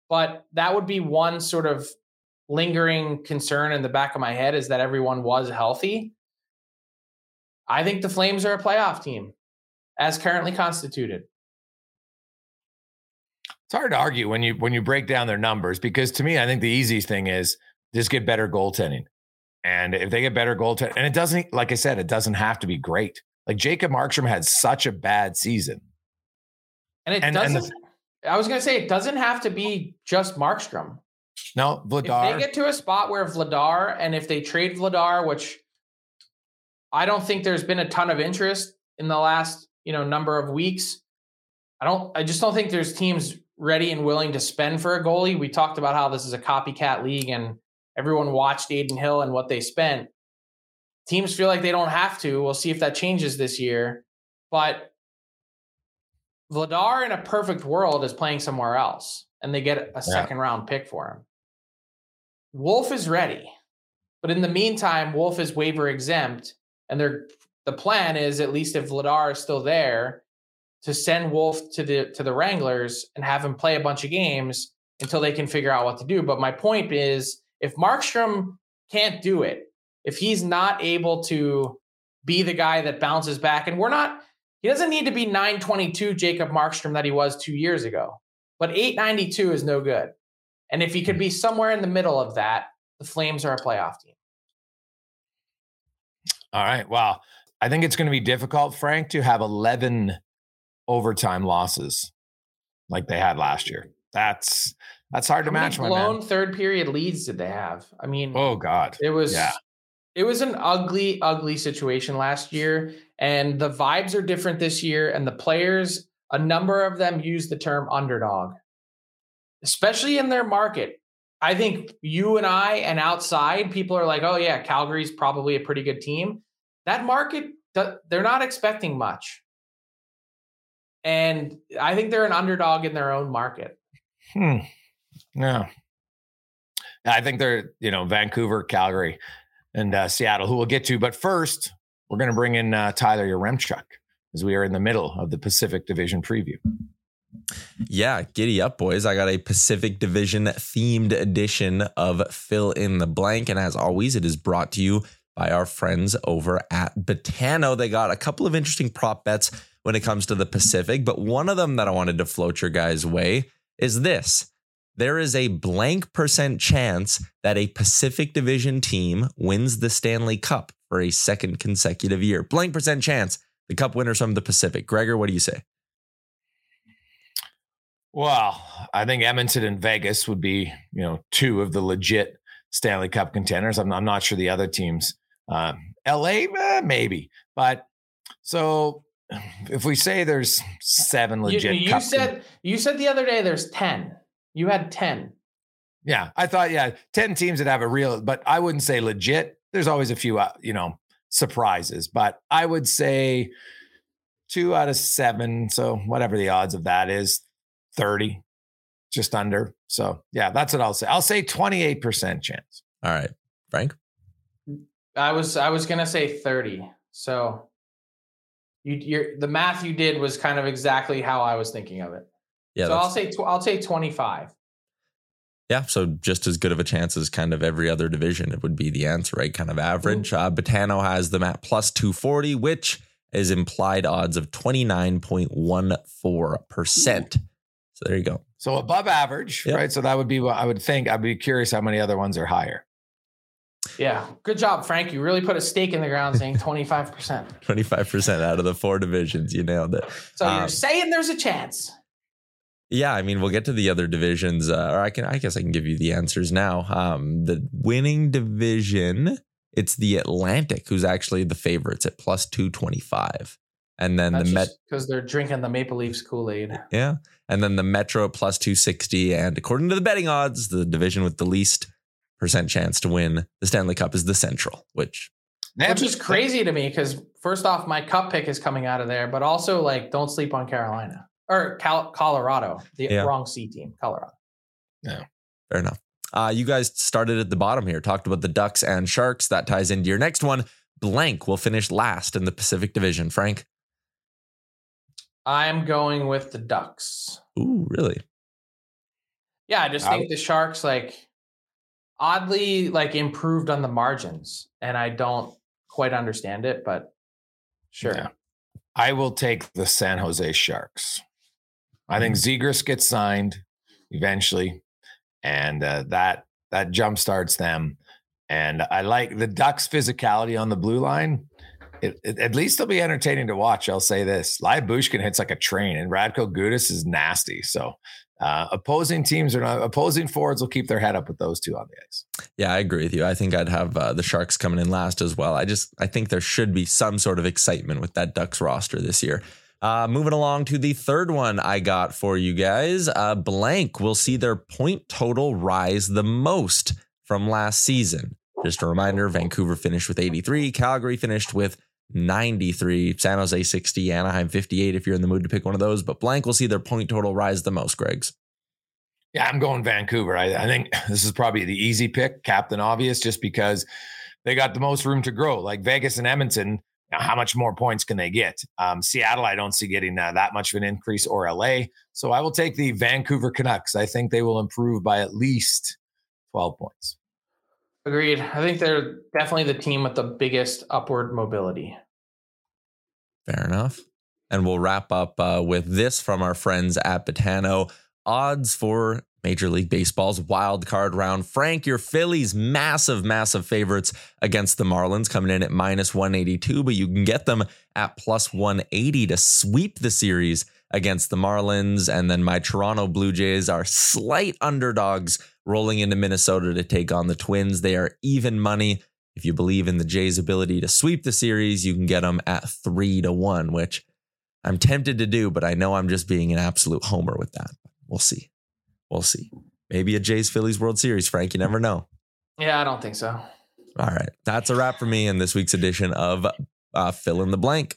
Speaker 3: but that would be one sort of lingering concern in the back of my head is that everyone was healthy. I think the Flames are a playoff team as currently constituted.
Speaker 2: It's hard to argue when you when you break down their numbers because to me, I think the easiest thing is just get better goaltending. And if they get better goaltending, and it doesn't, like I said, it doesn't have to be great. Like Jacob Markstrom had such a bad season.
Speaker 3: And it
Speaker 2: And- and
Speaker 3: doesn't.
Speaker 2: the-
Speaker 3: I was going to say it doesn't have to be just Markstrom.
Speaker 2: No, Vladar.
Speaker 3: If they get to a spot where Vladar and if they trade Vladar, which I don't think there's been a ton of interest in the last you know number of weeks. I don't. I just don't think there's teams ready and willing to spend for a goalie. We talked about how this is a copycat league and everyone watched Adin Hill and what they spent. Teams feel like they don't have to. We'll see if that changes this year. But Vladar in a perfect world is playing somewhere else and they get a second round pick for him. Wolf is ready. But in the meantime, Wolf is waiver exempt. And they're the plan is at least if Vladar is still there, to send Wolf to the to the Wranglers and have him play a bunch of games until they can figure out what to do. But my point is if Markstrom can't do it, if he's not able to be the guy that bounces back, and we're not, he doesn't need to be 922 Jacob Markstrom that he was two years ago, but 892 is no good. And if he could be somewhere in the middle of that, the Flames are a playoff team.
Speaker 2: All right. Wow. I think it's going to be difficult, Frank, to have 11 overtime losses like they had last year. That's that's hard to
Speaker 3: How many
Speaker 2: match, my
Speaker 3: blown third period leads did they have? I mean,
Speaker 2: Oh God.
Speaker 3: It was
Speaker 2: Yeah.
Speaker 3: it was an ugly, ugly situation last year. And the vibes are different this year. And the players, a number of them use the term underdog, especially in their market. I think you and I and outside people are like, oh yeah, Calgary's probably a pretty good team. That market, they're not expecting much. And I think they're an underdog in their own market.
Speaker 2: Hmm. Yeah. I think they're, you know, Vancouver, Calgary, and uh, Seattle, who we'll get to. But first, we're going to bring in uh, Tyler Yaremchuk as we are in the middle of the Pacific Division preview.
Speaker 4: Yeah, giddy up, boys. I got a Pacific Division themed edition of Fill in the Blank. And as always, it is brought to you by our friends over at Betano. They got a couple of interesting prop bets when it comes to the Pacific, but one of them that I wanted to float your guys' way is this. There is a blank percent chance that a Pacific Division team wins the Stanley Cup for a second consecutive year. Blank percent chance the cup winners from the Pacific. Gregor, what do you say?
Speaker 2: Well, I think Edmonton and Vegas would be, you know, two of the legit Stanley Cup contenders. I'm, I'm not sure the other teams. Um, LA, eh, maybe. But so if we say there's seven legit,
Speaker 3: you
Speaker 2: cup
Speaker 3: said you said the other day there's 10. You had 10.
Speaker 2: Yeah, I thought yeah, ten teams that have a real, but I wouldn't say legit. There's always a few, uh, you know, surprises, but I would say two out of seven. So whatever the odds of that is, thirty, just under. So yeah, that's what I'll say. I'll say twenty eight percent chance.
Speaker 4: All right, Frank.
Speaker 3: I was I was gonna say 30. So you you're the math you did was kind of exactly how I was thinking of it.
Speaker 4: Yeah,
Speaker 3: so I'll say tw- I'll say 25.
Speaker 4: Yeah, so just as good of a chance as kind of every other division, it would be the answer, right? Kind of average. Uh, Betano has them at plus 240, which is implied odds of 29.14%. So there you go.
Speaker 2: So above average,
Speaker 4: Yep.
Speaker 2: right? So that would be what I would think. I'd be curious how many other ones are higher.
Speaker 3: Yeah. Good job, Frank. You really put a stake in the ground saying 25%.
Speaker 4: 25% out of the four divisions. You nailed it.
Speaker 3: So
Speaker 4: Um,
Speaker 3: you're saying there's a chance.
Speaker 4: Yeah, I mean, we'll get to the other divisions, uh, or I can, I guess, I can give you the answers now. Um, the winning division, it's the Atlantic, who's actually the favorites at plus two twenty five, and then
Speaker 3: That's
Speaker 4: the Met,
Speaker 3: because they're drinking the Maple Leafs Kool Aid.
Speaker 4: yeah, and then the Metro plus two sixty, and according to the betting odds, the division with the least percent chance to win the Stanley Cup is the Central, which
Speaker 3: Which is crazy to me because first off, my cup pick is coming out of there, but also like don't sleep on Carolina or Cal- Colorado, the
Speaker 4: Yeah.
Speaker 3: wrong C team, Colorado.
Speaker 4: Yeah, fair enough. Uh, you guys started at the bottom here, talked about the Ducks and Sharks. That ties into your next one. Blank will finish last in the Pacific Division. Frank.
Speaker 3: I'm going with the Ducks.
Speaker 4: Ooh, really?
Speaker 3: Yeah, I just
Speaker 2: I
Speaker 3: think the Sharks like oddly like improved on the margins, and I don't quite understand it, but sure.
Speaker 2: Yeah. I will take the San Jose Sharks. I think Zegras gets signed eventually, and uh, that that jump starts them. And I like the Ducks' physicality on the blue line. It, it- at least they'll be entertaining to watch. I'll say this: Lyubushkin hits like a train, and Radko Gudas is nasty. So uh, opposing teams are not opposing forwards will keep their head up with those two on the ice.
Speaker 4: Yeah, I agree with you. I think I'd have uh, the Sharks coming in last as well. I just I think there should be some sort of excitement with that Ducks roster this year. Uh, moving along to the third one I got for you guys. Uh, blank will see their point total rise the most from last season. Just a reminder Vancouver finished with 83, Calgary finished with 93, San Jose 60, Anaheim 58 if you're in the mood to pick one of those. But blank will see their point total rise the most, Greg's.
Speaker 2: Yeah, I'm going Vancouver. I, I think this is probably the easy pick, Captain Obvious, just because they got the most room to grow. Like Vegas and Edmonton, how much more points can they get? Um, Seattle, I don't see getting uh, that much of an increase, or LA. So I will take the Vancouver Canucks. I think they will improve by at least 12 points.
Speaker 3: Agreed. I think they're definitely the team with the biggest upward mobility.
Speaker 4: Fair enough. And we'll wrap up uh, with this from our friends at Betano. Odds for Major League Baseball's wild card round. Frank, your Phillies, massive, massive favorites against the Marlins, coming in at minus 182, but you can get them at plus 180 to sweep the series against the Marlins. And then my Toronto Blue Jays are slight underdogs rolling into Minnesota to take on the Twins. They are even money. If you believe in the Jays' ability to sweep the series, you can get them at three to one, which I'm tempted to do, but I know I'm just being an absolute homer with that. We'll see. We'll see. Maybe a Jays Phillies World Series, Frank. You never know.
Speaker 3: Yeah, I don't think so.
Speaker 4: All right. That's a wrap for me in this week's edition of uh, Fill in the Blank.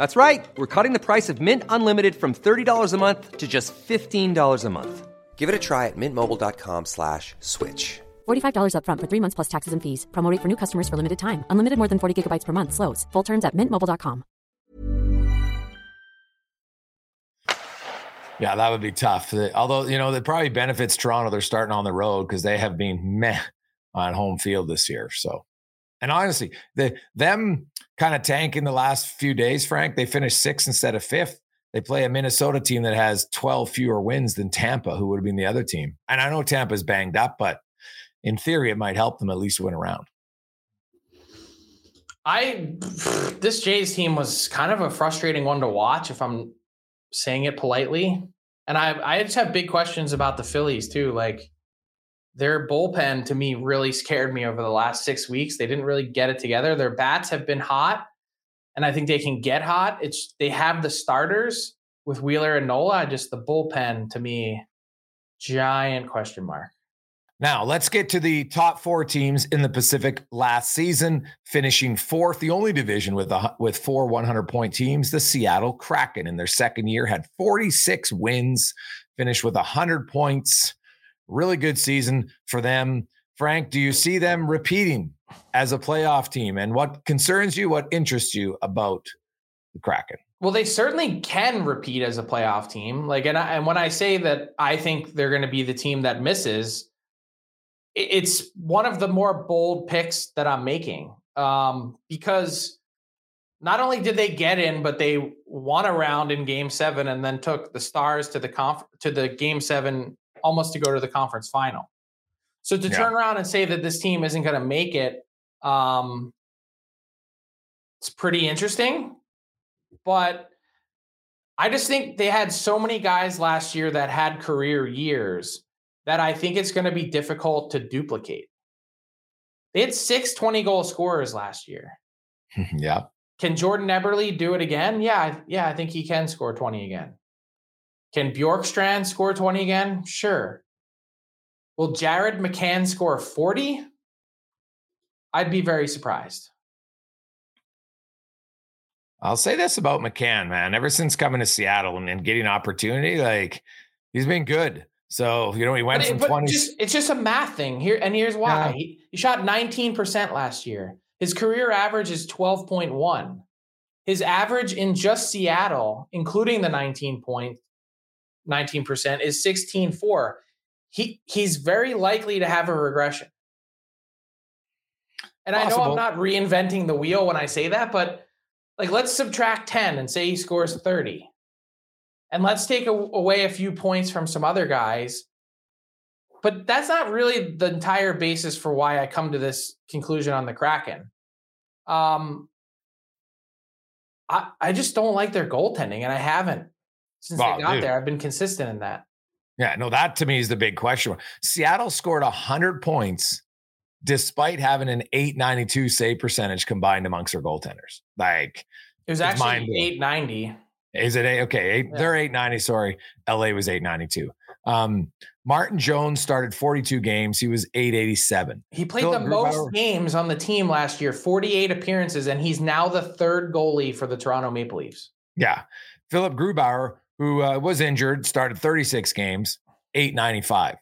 Speaker 5: That's right. We're cutting the price of Mint Unlimited from $30 a month to just $15 a month.
Speaker 6: Give it a try at mintmobile.com slash switch.
Speaker 7: $45 upfront for three months plus taxes and fees. Promo rate for new customers for limited time. Unlimited more than 40 gigabytes per month. Slows. Full terms at mintmobile.com.
Speaker 2: Yeah, that would be tough. Although, you know, that probably benefits Toronto. They're starting on the road because they have been meh on home field this year. So, and honestly, the them kind of tanking the last few days, Frank, they finished sixth instead of fifth. They play a Minnesota team that has 12 fewer wins than Tampa, who would have been the other team. And I know Tampa's banged up, but in theory, it might help them at least win a round.
Speaker 3: I this Jays team was kind of a frustrating one to watch, if I'm saying it politely. And I I just have big questions about the Phillies too. Like their bullpen to me really scared me over the last six weeks. They didn't really get it together. Their bats have been hot, and I think they can get hot. It's they have the starters with Wheeler and Nola. Just the bullpen to me, giant question mark.
Speaker 2: Now, let's get to the top four teams in the Pacific last season, finishing fourth, the only division with a, with four 100 point teams. The Seattle Kraken, in their second year, had 46 wins, finished with 100 points. Really good season for them. Frank, do you see them repeating as a playoff team? And what concerns you? What interests you about the Kraken?
Speaker 3: Well, they certainly can repeat as a playoff team. Like, and, I, and when I say that I think they're going to be the team that misses, it's one of the more bold picks that I'm making um, because not only did they get in, but they won a round in Game Seven and then took the Stars to the conf- to the Game Seven almost to go to the conference final. So to yeah. turn around and say that this team isn't going to make it, um, it's pretty interesting. But I just think they had so many guys last year that had career years that I think it's going to be difficult to duplicate. They had six 20 goal scorers last year.
Speaker 2: yeah.
Speaker 3: Can Jordan Eberle do it again? Yeah, yeah, I think he can score 20 again. Can Bjorkstrand score 20 again? Sure. Will Jared McCann score 40? I'd be very surprised.
Speaker 2: I'll say this about McCann, man. Ever since coming to Seattle and, and getting opportunity, like he's been good. So, you know, he went but from 20.
Speaker 3: Just, it's just a math thing here. And here's why yeah. he, he shot 19% last year. His career average is 12.1. His average in just Seattle, including the 19 point, 19% is 16.4. He he's very likely to have a regression. And Possible. I know I'm not reinventing the wheel when I say that, but like let's subtract 10 and say he scores 30 and let's take a, away a few points from some other guys. But that's not really the entire basis for why I come to this conclusion on the Kraken. Um, I I just don't like their goaltending, and I haven't since well, they got dude. there. I've been consistent in that.
Speaker 2: Yeah, no, that to me is the big question. Seattle scored hundred points despite having an 892 save percentage combined amongst their goaltenders. Like
Speaker 3: it was actually 890.
Speaker 2: Is it a, okay? Eight, yeah. They're 890. Sorry. LA was 892. Um, Martin Jones started 42 games. He was 887.
Speaker 3: He played Phillip the Grubauer, most games on the team last year, 48 appearances, and he's now the third goalie for the Toronto Maple Leafs.
Speaker 2: Yeah. Philip Grubauer, who uh, was injured, started 36 games, 895.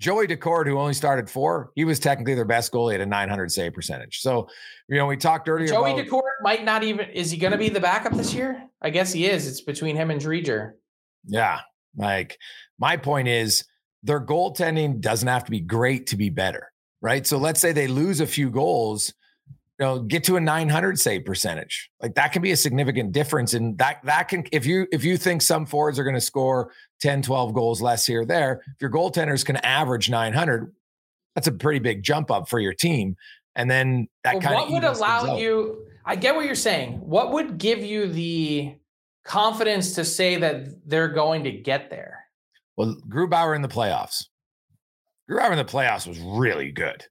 Speaker 2: Joey Daccord, who only started four, he was technically their best goalie at a 900 save percentage. So, you know, we talked earlier.
Speaker 3: Joey
Speaker 2: about,
Speaker 3: Daccord might not even. Is he going to be the backup this year? I guess he is. It's between him and Driedger.
Speaker 2: Yeah, like my point is, their goaltending doesn't have to be great to be better, right? So let's say they lose a few goals, you know, get to a 900 save percentage. Like that can be a significant difference. And that that can if you if you think some forwards are going to score 10, 12 goals less here or there, if your goaltenders can average 900, that's a pretty big jump up for your team. And then that well, kind
Speaker 3: of what would allow you I get what you're saying. What would give you the confidence to say that they're going to get there?
Speaker 2: Well, Grubauer in the playoffs. Grubauer in the playoffs was really good.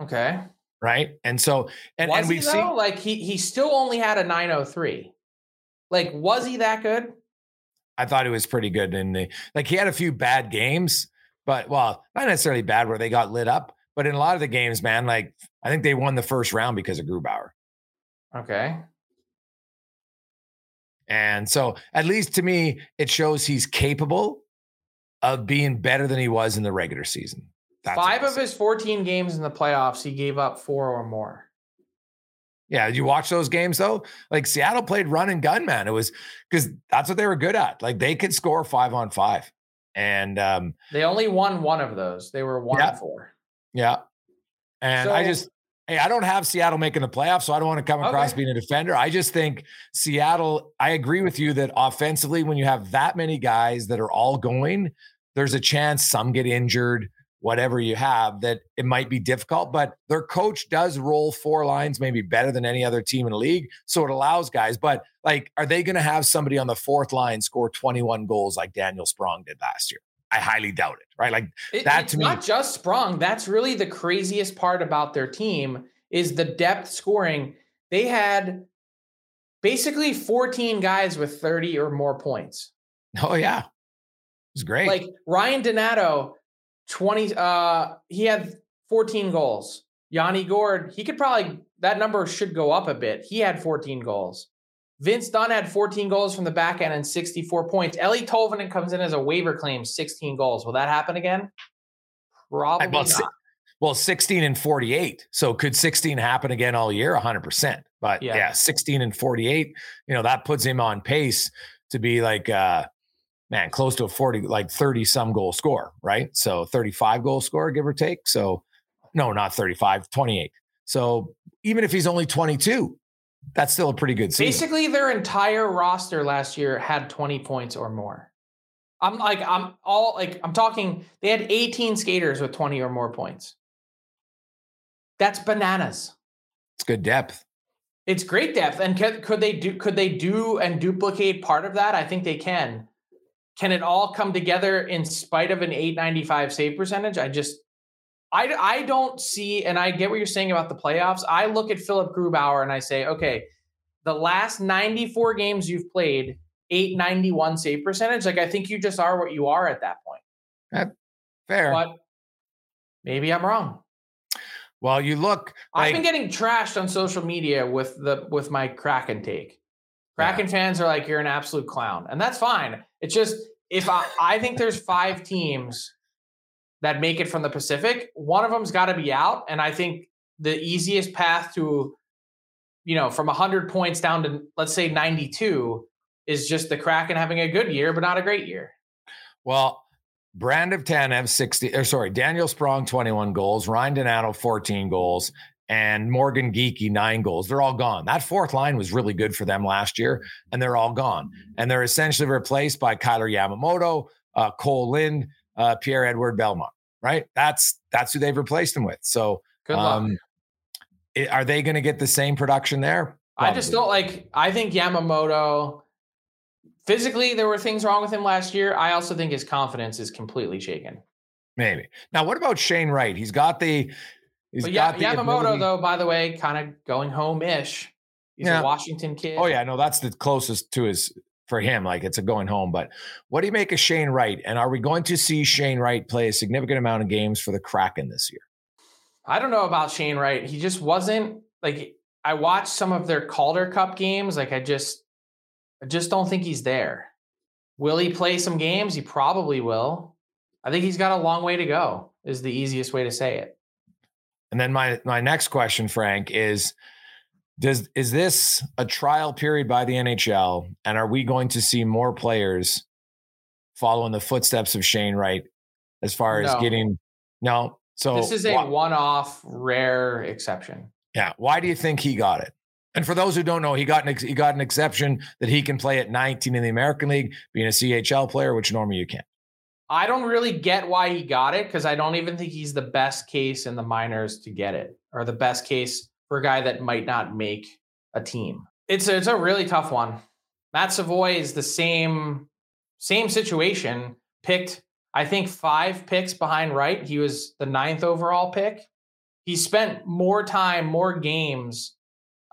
Speaker 3: Okay
Speaker 2: right? And so, and, was and we've seen
Speaker 3: like he he still only had a 903. Like, was he that good?
Speaker 2: I thought he was pretty good in the like he had a few bad games, but well, not necessarily bad where they got lit up, but in a lot of the games, man, like I think they won the first round because of Grubauer.
Speaker 3: Okay.
Speaker 2: And so, at least to me, it shows he's capable of being better than he was in the regular season.
Speaker 3: That's Five of his 14 games in the playoffs, he gave up four or more.
Speaker 2: Yeah, you watch those games though? Like Seattle played run and gun, man. It was because that's what they were good at. Like they could score five on five. And um
Speaker 3: They only won one of those. They were one
Speaker 2: Yeah.
Speaker 3: and four.
Speaker 2: yeah. And I just hey, I don't have Seattle making the playoffs, so I don't want to come across
Speaker 3: Okay.
Speaker 2: being a defender. I just think Seattle, I agree with you that offensively, when you have that many guys that are all going, there's a chance some get injured, whatever you have, that it might be difficult. But their coach does roll four lines maybe better than any other team in the league. So it allows guys. But like, are they going to have somebody on the fourth line score 21 goals like Daniel Sprong did last year? I highly doubt it, right? Like
Speaker 3: It-
Speaker 2: That to me-
Speaker 3: not just Sprong. That's really the craziest part about their team is the depth scoring. They had basically 14 guys with 30 or more points.
Speaker 2: Oh yeah, it's great.
Speaker 3: Like Ryan Donato, 20 uh he had 14 goals. Yanni Gourde, he could probably that number should go up a bit. He had 14 goals. Vince Dunn had 14 goals from the back end and 64 points. Eeli Tolvanen comes in as a waiver claim, 16 goals. Will that happen again? Probably
Speaker 2: well,
Speaker 3: not.
Speaker 2: si- well, 16 and 48. So could 16 happen again all year? 100%. But
Speaker 3: Yeah.
Speaker 2: yeah. 16 and 48, you know, that puts him on pace to be like, uh, man, close to a 40, like 30 some goal score, right? So 35 goal score, give or take. So, no, not 35, 28. So even if he's only 22, that's still a pretty good season.
Speaker 3: Basically, their entire roster last year had 20 points or more. I'm like, I'm all like, I'm talking, they had 18 skaters with 20 or more points. That's bananas.
Speaker 2: It's good depth.
Speaker 3: It's great depth. And could, could they do, could they do and duplicate part of that? I think they can. Can it all come together in spite of an 895 save percentage? I just, I, I don't see, and I get what you're saying about the playoffs. I look at Philip Grubauer and I say, okay, the last 94 games you've played, 891 save percentage. Like I think you just are what you are at that point.
Speaker 2: Fair.
Speaker 3: But maybe I'm wrong.
Speaker 2: well, you look.
Speaker 3: I've been getting trashed on social media with the with my Kraken take. Kraken fans are like, you're an absolute clown. And that's fine. It's just if I, I think there's five teams that make it from the Pacific, one of them's got to be out. And I think the easiest path to, you know, from 100 points down to, let's say, 92 is just the Kraken having a good year, but not a great year.
Speaker 2: Well, Brand of 10 have 60, or sorry, Daniel Sprong 21 goals, Ryan Donato 14 goals, and Morgan Geekie nine goals. They're all gone. That fourth line was really good for them last year, and they're all gone. And they're essentially replaced by Kailer Yamamoto, uh, Cole Lind, uh, Pierre Edouard Bellemare. Right? That's that's who they've replaced them with. So,
Speaker 3: Good luck.
Speaker 2: um, i- are they going to get the same production there?
Speaker 3: I just don't like. I think Yamamoto physically there were things wrong with him last year. I also think his confidence is completely shaken.
Speaker 2: Maybe. Now, what about Shane Wright? He's got the. He's
Speaker 3: but yeah, Yamamoto
Speaker 2: ability-
Speaker 3: though, by the way, kind of going home ish. He's
Speaker 2: Yeah.
Speaker 3: a Washington kid.
Speaker 2: Oh yeah, no, that's the closest to his for him. Like it's a going home. But what do you make of Shane Wright? And are we going to see Shane Wright play a significant amount of games for the Kraken this year?
Speaker 3: I don't know about Shane Wright. He just wasn't like I watched some of their Calder Cup games. Like I just, I just don't think he's there. Will he play some games? He probably will. I think he's got a long way to go. Is the easiest way to say it.
Speaker 2: And then my my next question, Frank, is does is this a trial period by the NHL? And are we going to see more players follow in the footsteps of Shane Wright as far as
Speaker 3: No.
Speaker 2: getting no? So
Speaker 3: this is a
Speaker 2: why-
Speaker 3: one-off, rare exception.
Speaker 2: Yeah. Why do you think he got it? And for those who don't know, he got an ex- he got an exception that he can play at 19 in the American League, being a CHL player, which normally you can't.
Speaker 3: I don't really get why he got it because I don't even think he's the best case in the minors to get it, or the best case for a guy that might not make a team. It's a, it's a really tough one. Matt Savoie is the same same situation. Picked, I think, five picks behind Wright. He was the ninth overall pick. He spent more time, more games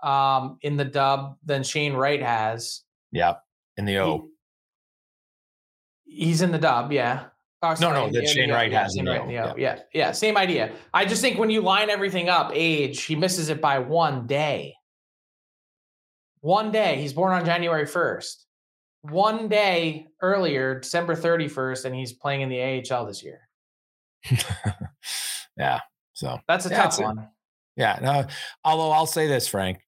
Speaker 3: um, in the dub than Shane Wright has.
Speaker 2: Yeah, In the O.
Speaker 3: He's in the dub, yeah. Oh,
Speaker 2: No,
Speaker 3: sorry,
Speaker 2: no, that Shane Wright has in
Speaker 3: Shane Wright
Speaker 2: O,
Speaker 3: in the
Speaker 2: yeah.
Speaker 3: Yeah, yeah, same idea. I just think when you line everything up, age, he misses it by one day. One day. He's born on January 1st. One day earlier, December 31st, and he's playing in the AHL this year.
Speaker 2: yeah. So
Speaker 3: That's a
Speaker 2: Yeah,
Speaker 3: tough one.
Speaker 2: yeah. No, although I'll say this, Frank,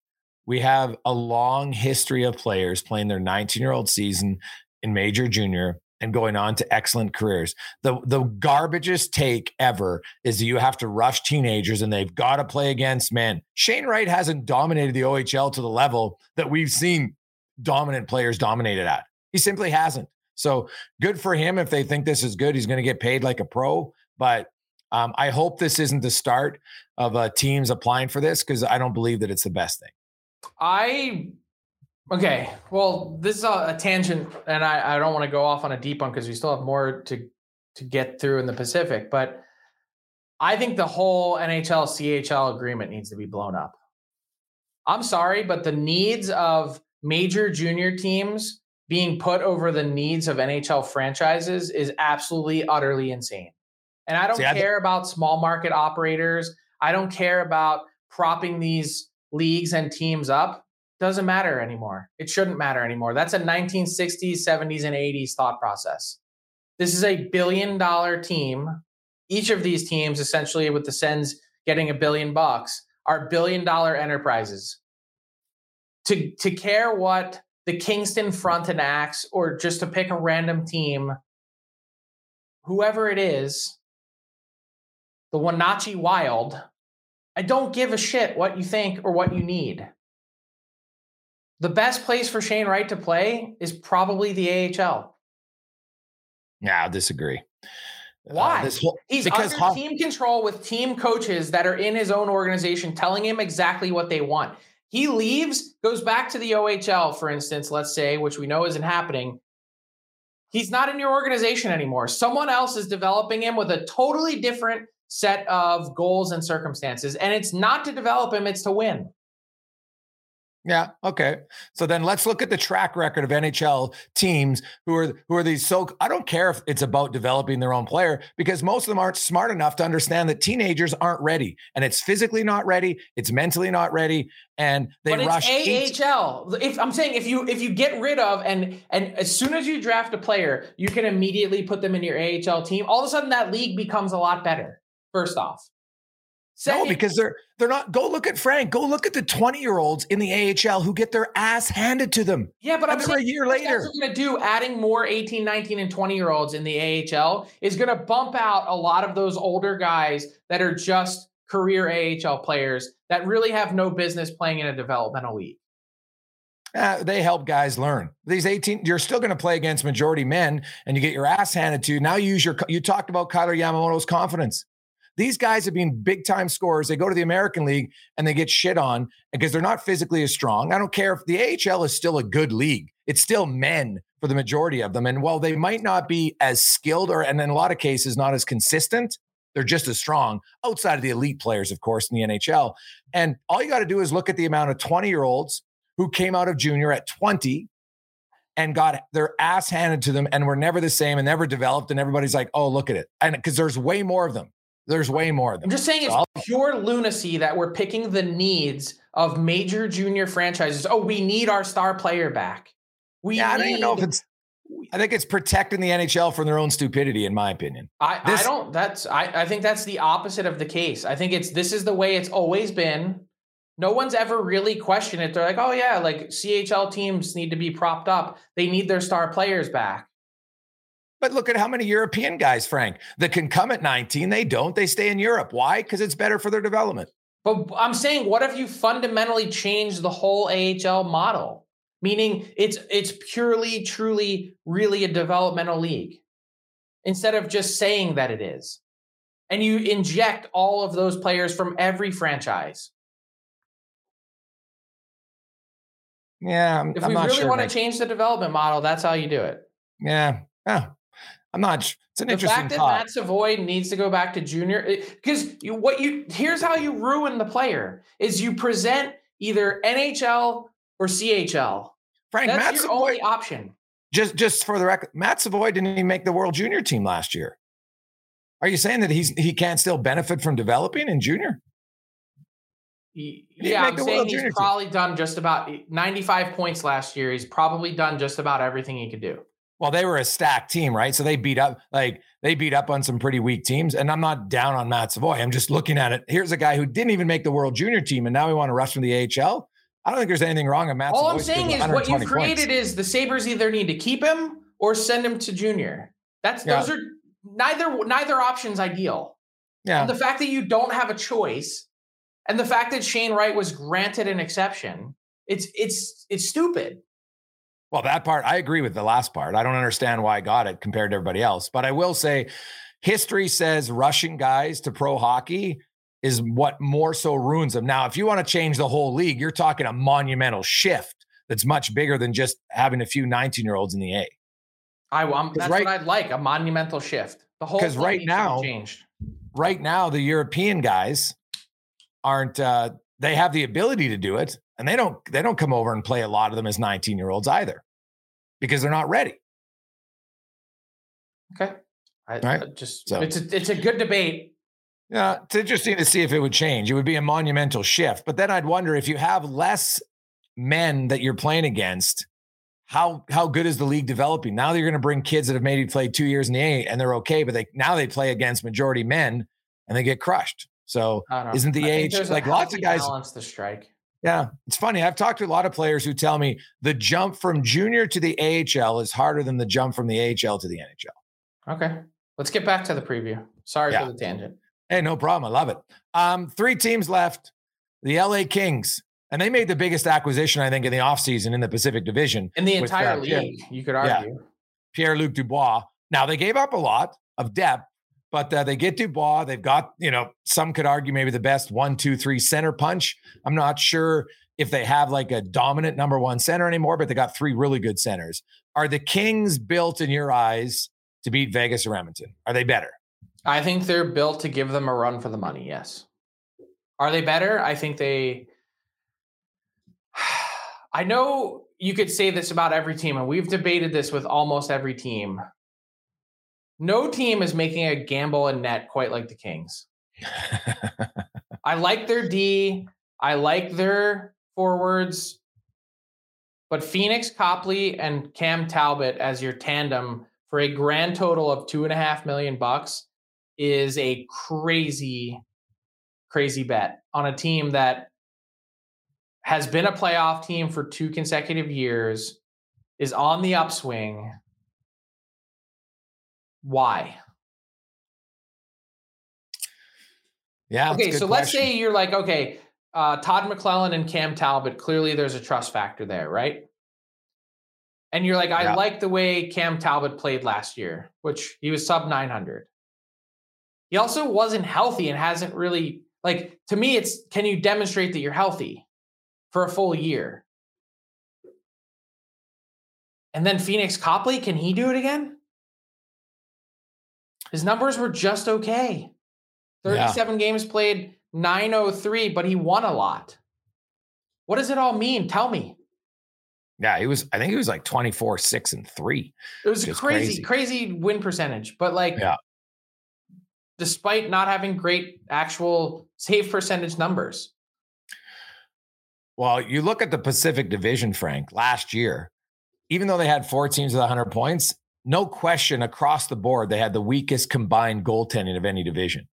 Speaker 2: we have a long history of players playing their 19 year old season in major junior and going on to excellent careers. The the garbagest take ever is you have to rush teenagers and they've got to play against men. Shane Wright hasn't dominated the OHL to the level that we've seen dominant players dominated at. He simply hasn't. So good for him if they think this is good. He's going to get paid like a pro, but um, I hope this isn't the start of uh, teams applying for this because I don't believe that it's the best thing.
Speaker 3: I okay. Well, this is a, a tangent, and I, I don't want to go off on a deep one because we still have more to to get through in the Pacific. But I think the whole NHL CHL agreement needs to be blown up. I'm sorry, but the needs of major junior teams being put over the needs of NHL franchises is absolutely utterly insane. And I don't See, care I th- about small market operators. I don't care about propping these leagues and teams up. Doesn't matter anymore. It shouldn't matter anymore. That's a 1960s, 70s, and 80s thought process. This is a billion dollar team. Each of these teams, essentially, with the Sens getting a billion bucks, are billion dollar enterprises. To, to care what the Kingston Frontenacs, or just to pick a random team, whoever it is, the Wenatchee Wild, I don't give a shit what you think or what you need. The best place for Shane Wright to play is probably the AHL.
Speaker 2: Yeah, I disagree.
Speaker 3: Uh, Why? Uh, this whole, He's because under team control with team coaches that are in his own organization telling him exactly what they want. He leaves, goes back to the OHL, for instance, let's say, which we know isn't happening. He's not in your organization anymore. Someone else is developing him with a totally different set of goals and circumstances. And it's not to develop him, it's to win.
Speaker 2: Yeah. Okay. So then let's look at the track record of NHL teams who are who are these so I don't care if it's about developing their own player because most of them aren't smart enough to understand that teenagers aren't ready and it's physically not ready, it's mentally not ready, and they
Speaker 3: but
Speaker 2: rush
Speaker 3: AHL. If I'm saying if you if you get rid of and and as soon as you draft a player, you can immediately put them in your AHL team. All of a sudden, that league becomes a lot better. First off,
Speaker 2: No, because they're they're not. Go look at Frank. Go look at the twenty year olds in the AHL who get their ass handed to them.
Speaker 3: Yeah, but I'm
Speaker 2: saying a year later,
Speaker 3: what going to do adding more 18, 19, and twenty year olds in the AHL is going to bump out a lot of those older guys that are just career AHL players that really have no business playing in a developmental league.
Speaker 2: Uh, they help guys learn. These 18, you're still going to play against majority men and you get your ass handed to you. Now you use your, you talked about Kailer Yamamoto's confidence. These guys have been big time scorers. They go to the American League and they get shit on because they're not physically as strong. I don't care if the AHL is still a good league. It's still men for the majority of them. And while they might not be as skilled or, and in a lot of cases, not as consistent, they're just as strong outside of the elite players, of course, in the NHL. And all you got to do is look at the amount of 20 year olds who came out of junior at 20 and got their ass handed to them and were never the same and never developed. And everybody's like, oh, look at it. And because there's way more of them. There's way more. Than.
Speaker 3: I'm just saying so it's pure lunacy that we're picking the needs of major junior franchises. Oh, we need our star player back. We
Speaker 2: yeah,
Speaker 3: I
Speaker 2: don't even know if it's. I think it's protecting the NHL from their own stupidity, in my opinion.
Speaker 3: I, this, I don't. That's. I, I think that's the opposite of the case. I think it's this is the way it's always been. No one's ever really questioned it. They're like, oh yeah, like CHL teams need to be propped up. They need their star players back.
Speaker 2: But look at how many European guys, Frank, that can come at 19. They don't. They stay in Europe. Why? Because it's better for their development.
Speaker 3: But I'm saying, what if you fundamentally change the whole AHL model? Meaning it's it's purely, truly, really a developmental league. Instead of just saying that it is. And you inject all of those players from every franchise.
Speaker 2: Yeah. I'm,
Speaker 3: if we really sure want to change the development model, that's how you do it.
Speaker 2: Yeah. Yeah. I'm not. It's an
Speaker 3: the
Speaker 2: interesting
Speaker 3: fact that. Matt Savoie needs to go back to junior eh, because you, what you here's how you ruin the player is you present either NHL or CHL.
Speaker 2: Frank,
Speaker 3: That's
Speaker 2: Matt
Speaker 3: your
Speaker 2: Savoie,
Speaker 3: only option.
Speaker 2: Just just for the record, Matt Savoie didn't even make the World Junior team last year. Are you saying that he's he can't still benefit from developing in junior?
Speaker 3: yeah, I'm saying he's probably team. done just about eh, 95 points last year. He's probably done just about everything he could do.
Speaker 2: Well, they were a stacked team, right? So they beat up like they beat up on some pretty weak teams. And I'm not down on Matt Savoie. I'm just looking at it. Here's a guy who didn't even make the World Junior team, and now we want to rush from the AHL. I don't think there's anything wrong with Matt.
Speaker 3: All I'm saying is what you've created points. is the Sabres either need to keep him or send him to junior. That's yeah. those are neither neither option's ideal.
Speaker 2: Yeah.
Speaker 3: And the fact that you don't have a choice and the fact that Shane Wright was granted an exception, it's it's it's stupid.
Speaker 2: Well, that part I agree with the last part. I don't understand why I got it compared to everybody else, but I will say history says rushing guys to pro hockey is what more so ruins them. Now, if you want to change the whole league, you're talking a monumental shift that's much bigger than just having a few 19 year olds in the A.
Speaker 3: I want that's right, what I'd like a monumental shift. The whole
Speaker 2: because right now, changed. right now, the European guys aren't. uh They have the ability to do it, and they don't. They don't come over and play a lot of them as 19 year olds either, because they're not ready.
Speaker 3: Okay, I, right. I just so. it's a, it's a good debate.
Speaker 2: Yeah, it's interesting to see if it would change. It would be a monumental shift. But then I'd wonder if you have less men that you're playing against, how how good is the league developing? Now you're going to bring kids that have maybe played two years in the A and they're okay, but they now they play against majority men and they get crushed. So isn't the age like lots of guys
Speaker 3: balance the strike?
Speaker 2: Yeah, it's funny. I've talked to a lot of players who tell me the jump from junior to the AHL is harder than the jump from the AHL to the NHL.
Speaker 3: Okay, let's get back to the preview. Sorry yeah. for the tangent.
Speaker 2: Hey, no problem. I love it. Um, three teams left. The LA Kings, and they made the biggest acquisition, I think, in the offseason in the Pacific Division.
Speaker 3: In the entire league, Pierre, you could argue. Yeah,
Speaker 2: Pierre Luc Dubois. Now, they gave up a lot of depth, but uh, they get Dubois. They've got, you know, some could argue maybe the best one, two, three center punch. I'm not sure if they have like a dominant number one center anymore, but they got three really good centers. Are the Kings built in your eyes to beat Vegas or Edmonton? Are they better?
Speaker 3: I think they're built to give them a run for the money. Yes. Are they better? I think they. I know you could say this about every team, and we've debated this with almost every team. No team is making a gamble in net quite like the Kings. I like their D. I like their forwards. But Phoenix Copley and Cam Talbot as your tandem for a grand total of two and a half million bucks is a crazy, crazy bet on a team that has been a playoff team for two consecutive years, is on the upswing. Why?
Speaker 2: Yeah.
Speaker 3: Okay, so
Speaker 2: question.
Speaker 3: let's say you're like, okay, uh, Todd McLellan and Cam Talbot, clearly there's a trust factor there, right? And you're like, I yeah. like the way Cam Talbot played last year, which he was sub 900. He also wasn't healthy and hasn't really like to me it's can you demonstrate that you're healthy for a full year? And then Phoenix Copley, can he do it again? His numbers were just okay. 37 yeah. games played, 903, but he won a lot. What does it all mean? Tell me.
Speaker 2: Yeah, he was, I think he was like 24, 6, and 3.
Speaker 3: It was crazy, crazy, crazy, win percentage. But like yeah despite not having great actual save percentage numbers.
Speaker 2: Well, you look at the Pacific Division, Frank, last year, even though they had four teams with 100 points, no question across the board, they had the weakest combined goaltending of any division,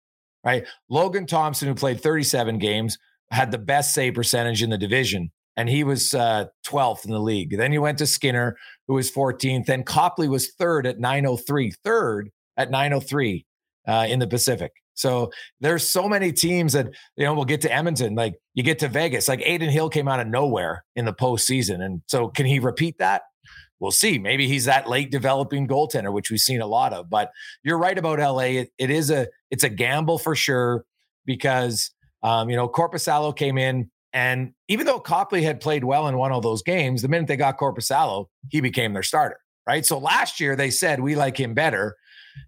Speaker 2: right? Logan Thompson, who played 37 games, had the best save percentage in the division, and he was uh, 12th in the league. Then you went to Skinner, who was 14th. Then Copley was third at 903, third at 903 uh, in the Pacific. So there's so many teams that you know we'll get to Edmonton, like you get to Vegas, like Adin Hill came out of nowhere in the postseason, and so can he repeat that? We'll see. Maybe he's that late developing goaltender, which we've seen a lot of. But you're right about LA. It, it is a it's a gamble for sure because um, you know Korpisalo came in, and even though Copley had played well in one of those games, the minute they got Korpisalo, he became their starter. Right. So last year they said we like him better.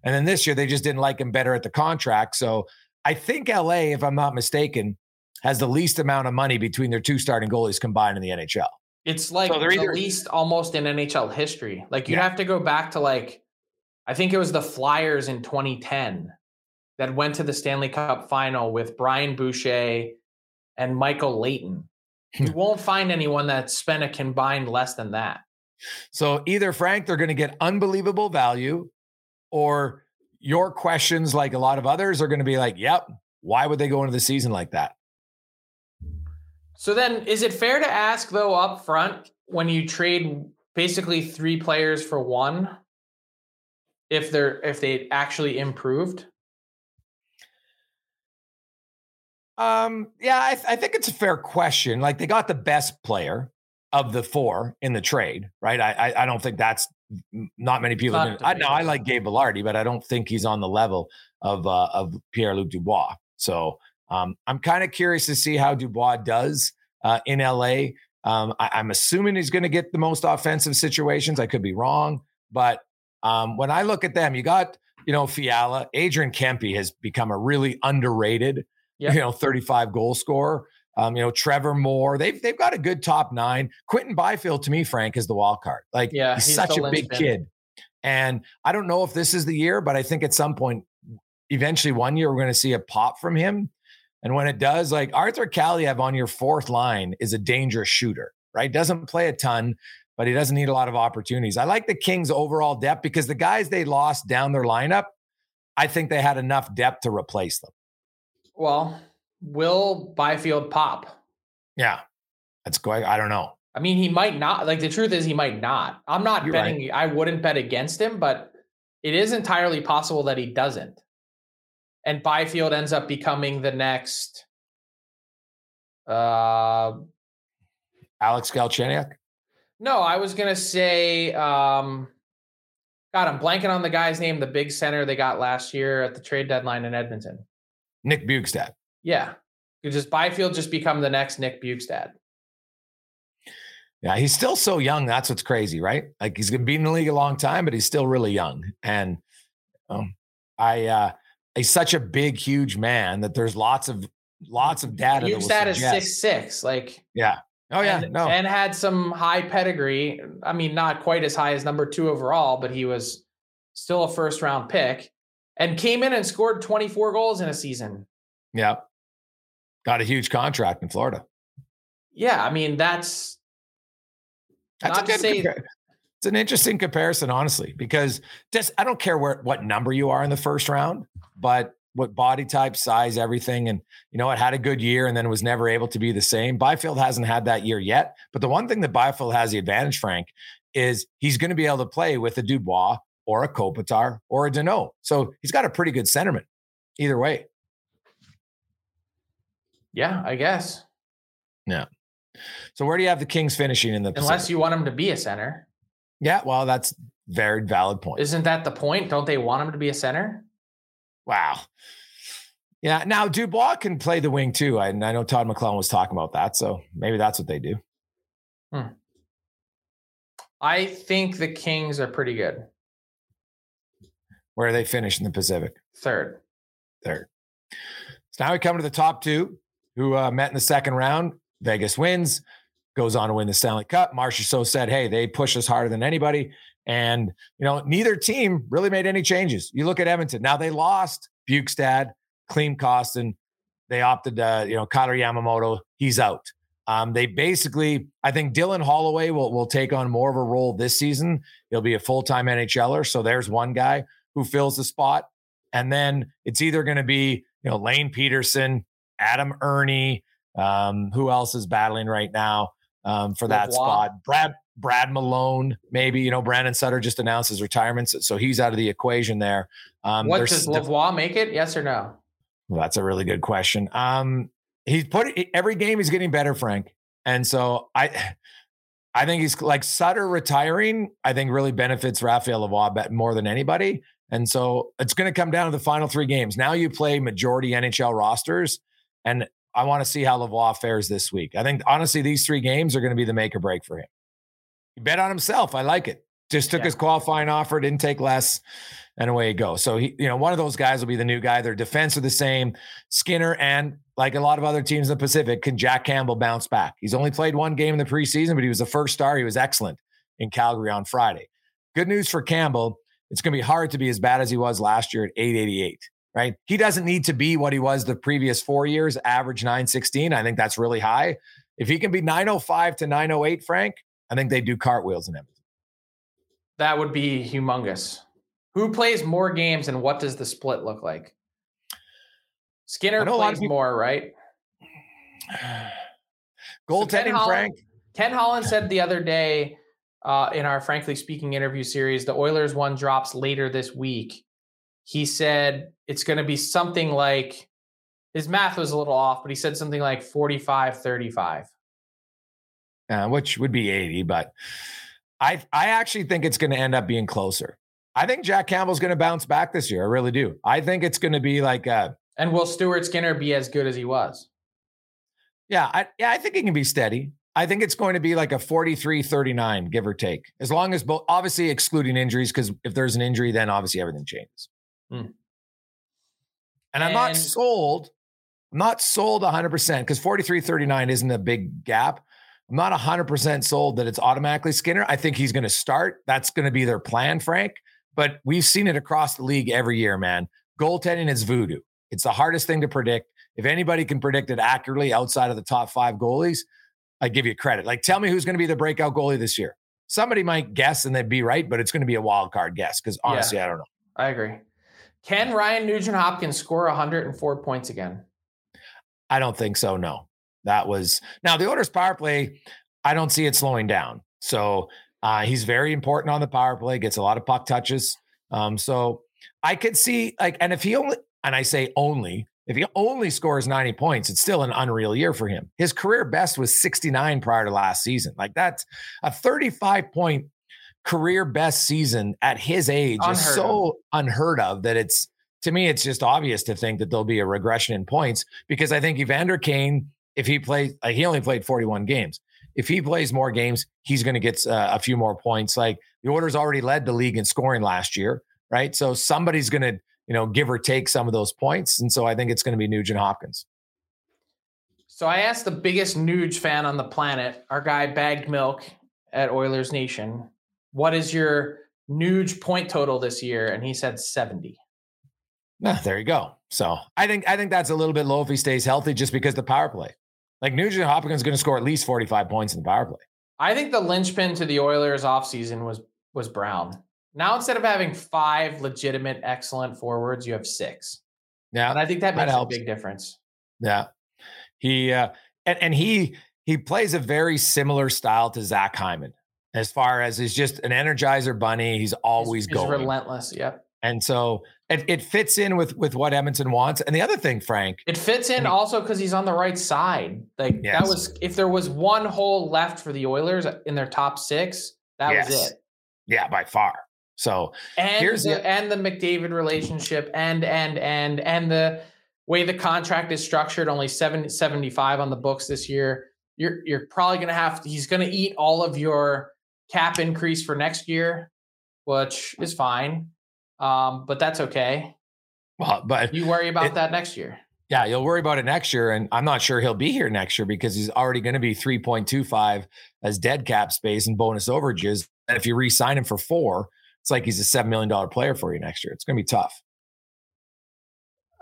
Speaker 2: And then this year, they just didn't like him better at the contract. So I think LA, if I'm not mistaken, has the least amount of money between their two starting goalies combined in the NHL.
Speaker 3: It's like so the either- least almost in NHL history. Like you'd yeah. have to go back to like, I think it was the Flyers in 2010 that went to the Stanley Cup final with Brian Boucher and Michael Leighton. you won't find anyone that spent a combined less than that.
Speaker 2: So either Frank, they're going to get unbelievable value, or your questions, like a lot of others, are going to be like, yep, why would they go into the season like that?
Speaker 3: So then, is it fair to ask though up front when you trade basically three players for one, if they're if they actually improved?
Speaker 2: Um, yeah, I, th- I think it's a fair question. Like they got the best player of the four in the trade, right? I I, I don't think that's not many people.
Speaker 3: Not
Speaker 2: I know I like Gabe Vilardi, but I don't think he's on the level of uh, of Pierre Luc Dubois. So um, I'm kind of curious to see how Dubois does uh, in LA. Um, I, am assuming he's going to get the most offensive situations. I could be wrong, but um, when I look at them, you got you know Fiala, Adrian Kempe has become a really underrated,
Speaker 3: Yep.
Speaker 2: you know, 35 goal scorer. Um, you know, Trevor Moore, they've they've got a good top nine. Quinton Byfield, to me, Frank, is the wild card. Like,
Speaker 3: Yeah,
Speaker 2: he's,
Speaker 3: he's
Speaker 2: such a big kid. And I don't know if this is the year, but I think at some point, eventually one year, we're going to see a pop from him. And when it does, like Arthur Kaliyev on your fourth line is a dangerous shooter, right? Doesn't play a ton, but he doesn't need a lot of opportunities. I like the Kings' overall depth because the guys they lost down their lineup, I think they had enough depth to replace them.
Speaker 3: Well, will Byfield pop?
Speaker 2: Yeah, that's going. I don't know.
Speaker 3: I mean, he might not. Like the truth is, he might not. I'm not
Speaker 2: You're
Speaker 3: betting. I wouldn't bet against him, but it is entirely possible that he doesn't. And Byfield ends up becoming the next. Uh,
Speaker 2: Alex Galchenyuk.
Speaker 3: no, I was gonna say. Um, God, I'm blanking on the guy's name. The big center they got last year at the trade deadline in Edmonton.
Speaker 2: Nick Bjugstad.
Speaker 3: Yeah, could just Byfield just become the next Nick Bjugstad.
Speaker 2: Yeah, he's still so young. That's what's crazy, right? Like he's gonna be in the league a long time, but he's still really young. And um, I, uh, he's such a big, huge man that there's lots of lots of data. that will
Speaker 3: Bjugstad is
Speaker 2: suggest-
Speaker 3: six six. Like
Speaker 2: Yeah. Oh yeah.
Speaker 3: and,
Speaker 2: no.
Speaker 3: and had some high pedigree. I mean, not quite as high as number two overall, but he was still a first round pick and came in and scored 24 goals in a season.
Speaker 2: yeah. Got a huge contract in Florida.
Speaker 3: Yeah, I mean, that's
Speaker 2: That's
Speaker 3: Not
Speaker 2: a
Speaker 3: to
Speaker 2: good
Speaker 3: say-
Speaker 2: compar- It's an interesting comparison, honestly, because just I don't care where what number you are in the first round, but what body type, size, everything, and you know, it had a good year and then was never able to be the same. Byfield hasn't had that year yet, but the one thing that Byfield has the advantage, Frank, is he's going to be able to play with a Dubois or a Kopitar or a Danault. So he's got a pretty good centerman either way.
Speaker 3: yeah, I guess. Yeah.
Speaker 2: So where do you have the Kings finishing in the
Speaker 3: Unless
Speaker 2: Pacific?
Speaker 3: you want him to be a center.
Speaker 2: Yeah, well, that's very valid point.
Speaker 3: Isn't that the point? Don't they want him to be a center?
Speaker 2: Wow. Yeah. Now Dubois can play the wing too. I, and I know Todd McLellan was talking about that. So maybe that's what they do.
Speaker 3: I think the Kings are pretty good.
Speaker 2: Where are they finish in the Pacific?
Speaker 3: Third.
Speaker 2: Third. So now we come to the top two who uh, met in the second round. Vegas wins, goes on to win the Stanley Cup. Marchessault said, hey, they push us harder than anybody. And, you know, neither team really made any changes. You look at Edmonton. Now they lost Bjugstad, Klim Kostin. They opted, uh, you know, Kailer Yamamoto, he's out. Um, they basically, I think Dylan Holloway will, will take on more of a role this season. He'll be a full time NHLer. So there's one guy who fills the spot. And then it's either going to be, you know, Lane Pederson, Adam Erne, um, who else is battling right now um, for that spot? Brad Brad Malone, maybe. You know, Brandon Sutter just announced his retirement, so- he's out of the equation there. Um,
Speaker 3: what does Lavoie make it? Yes or no?
Speaker 2: well, that's a really good question. Um, he's put every game he's getting better, Frank, and so I, I think he's like Sutter retiring. I think really benefits Raphael Lavoie more than anybody, and so it's going to come down to the final three games. Now you play majority NHL rosters, and I want to see how Lavoie fares this week. I think honestly these three games are going to be the make or break for him. He bet on himself. I like it. Just took
Speaker 3: Yeah.
Speaker 2: his qualifying offer, didn't take less, and away he goes. So he, you know, one of those guys will be the new guy. Their defense are the same. Skinner and like a lot of other teams in the Pacific, can Jack Campbell bounce back? He's only played one game in the preseason, but he was the first star. He was excellent in Calgary on Friday. Good news for Campbell. It's going to be hard to be as bad as he was last year at 888, right? He doesn't need to be what he was the previous four years, average 916. I think that's really high. If he can be 905 to 908, Frank, I think they do cartwheels in him.
Speaker 3: That would be humongous. Who plays more games and what does the split look like? Skinner
Speaker 2: know a lot of
Speaker 3: plays
Speaker 2: people-
Speaker 3: more, right?
Speaker 2: Goaltending,
Speaker 3: Ken Holland,
Speaker 2: Frank.
Speaker 3: Ken Holland said the other day uh, in our Frankly Speaking interview series, the Oilers one drops later this week. He said it's going to be something like his math was a little off, but he said something like 45 35.
Speaker 2: uh, which would be 80, but I I actually think it's going to end up being closer. I think Jack Campbell's going to bounce back this year. I really do. I think it's going to be like a
Speaker 3: And will Stuart Skinner be as good as he was?
Speaker 2: yeah, I yeah, I think he can be steady. I think it's going to be like a 43-39 give or take. As long as both obviously excluding injuries cuz if there's an injury then obviously everything changes.
Speaker 3: Hmm.
Speaker 2: And I'm not sold I'm not sold 100% cuz 43-39 isn't a big gap. I'm not 100% sold that it's automatically Skinner. I think he's going to start. That's going to be their plan, Frank. But we've seen it across the league every year, man. Goaltending is voodoo. It's the hardest thing to predict. If anybody can predict it accurately outside of the top five goalies, I give you credit. Like, tell me who's going to be the breakout goalie this year. Somebody might guess and they'd be right, but it's going to be a wild card guess because honestly, I don't know.
Speaker 3: I agree. Can Ryan Nugent Hopkins score 104 points again?
Speaker 2: I don't think so. No, that was now the Oilers power play. I don't see it slowing down. So uh, he's very important on the power play. Gets a lot of puck touches. Um, so I could see like, and if he only, and I say only, if he only scores 90 points, it's still an unreal year for him. His career best was 69 prior to last season. Like that's a 35 point career best season at his age is
Speaker 3: Unheard
Speaker 2: so unheard of that it's to me, it's just obvious to think that there'll be a regression in points because I think Evander Kane, if he plays, like he only played 41 games. If he plays more games, he's going to get uh, a few more points. Like the orders already led the league in scoring last year, right? So somebody's going to, you know, give or take some of those points. And so I think it's going to be Nugent Hopkins.
Speaker 3: So I asked the biggest Nuge fan on the planet, our guy Bagged Milk at Oilers Nation, what is your Nuge point total this year? And he said 70.
Speaker 2: Ah, there you go. So I think I think that's a little bit low if he stays healthy, just because the power play. Like Nugent Hopkins is going to score at least 45 points in the power play.
Speaker 3: I think the linchpin to the Oilers offseason was was Brown. Now instead of having five legitimate, excellent forwards, you have six.
Speaker 2: Yeah.
Speaker 3: And I think that
Speaker 2: that
Speaker 3: makes a big difference.
Speaker 2: Yeah. He uh and, and he he plays a very similar style to Zach Hyman as far as he's just an energizer bunny. He's always
Speaker 3: He's- he's
Speaker 2: going.
Speaker 3: relentless. Yep.
Speaker 2: And so it, it fits in with with what Edmonton wants. And the other thing, Frank,
Speaker 3: It fits in also because he's on the right side. Like
Speaker 2: Yes.
Speaker 3: that was if there was one hole left for the Oilers in their top six, that was it.
Speaker 2: yeah, by far. So
Speaker 3: And
Speaker 2: Here's
Speaker 3: the,
Speaker 2: the-
Speaker 3: and the McDavid relationship and and and and the way the contract is structured, only 7, 75 on the books this year. You're you're probably gonna have to, he's gonna eat all of your cap increase for next year, which is fine. Um, but that's okay.
Speaker 2: well, but
Speaker 3: You worry about
Speaker 2: It-
Speaker 3: that next year.
Speaker 2: yeah, you'll worry about it next year. And I'm not sure he'll be here next year because he's already going to be 3.25 as dead cap space and bonus overages. And if you re-sign him for four, it's like he's a seven million dollar player for you next year. It's going to be tough.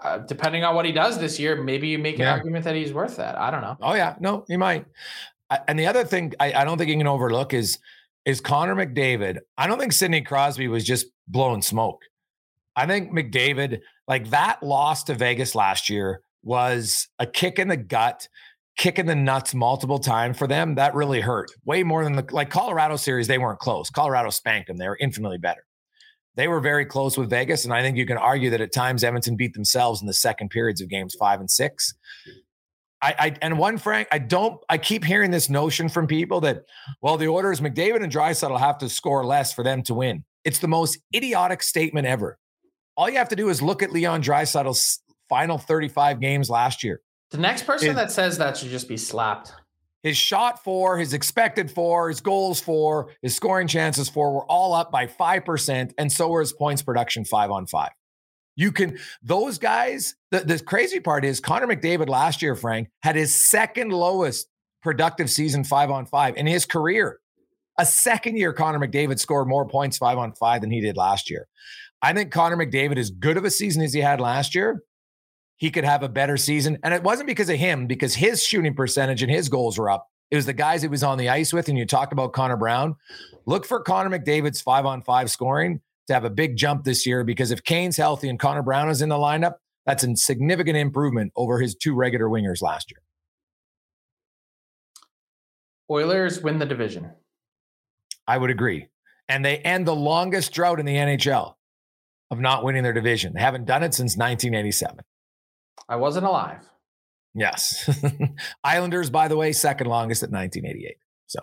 Speaker 3: Uh, depending on what he does this year, maybe you make an
Speaker 2: Yeah.
Speaker 3: argument that he's worth that. I don't know.
Speaker 2: Oh yeah, no, he might. I- And the other thing I, I don't think you can overlook is is Connor McDavid. I don't think Sidney Crosby was just blowing smoke. I think McDavid, like that loss to Vegas last year, was a kick in the gut, kick in the nuts multiple times for them. That really hurt way more than the like Colorado series. They weren't close. Colorado spanked them. They were infinitely better. They were very close with Vegas, and I think you can argue that at times Edmonton beat themselves in the second periods of games five and six. I, I and one Frank, I don't. I keep hearing this notion from people that, well, the orders McDavid and Draisaitl have to score less for them to win. It's the most idiotic statement ever. All you have to do is look at Leon Draisaitl's final 35 games last year.
Speaker 3: The next person
Speaker 2: Is-
Speaker 3: that says that should just be slapped.
Speaker 2: His shot for, his expected for, his goals for, his scoring chances for were all up by 5%. And so were his points production five on five. You can, those guys, the, the crazy part is Connor McDavid last year, Frank, had his second lowest productive season five on five in his career. A second year, Connor McDavid scored more points five on five than he did last year. I think Connor McDavid, as good of a season as he had last year, he could have a better season. And it wasn't because of him, because his shooting percentage and his goals were up. It was the guys he was on the ice with. And you talked about Connor Brown. Look for Connor McDavid's five on five scoring to have a big jump this year because if Kane's healthy and Connor Brown is in the lineup, that's a significant improvement over his two regular wingers last year.
Speaker 3: Oilers win the division.
Speaker 2: I would agree. And they end the longest drought in the NHL of not winning their division. They haven't done it since 1987.
Speaker 3: I wasn't alive.
Speaker 2: Yes. Islanders, by the way, second longest at 1988. So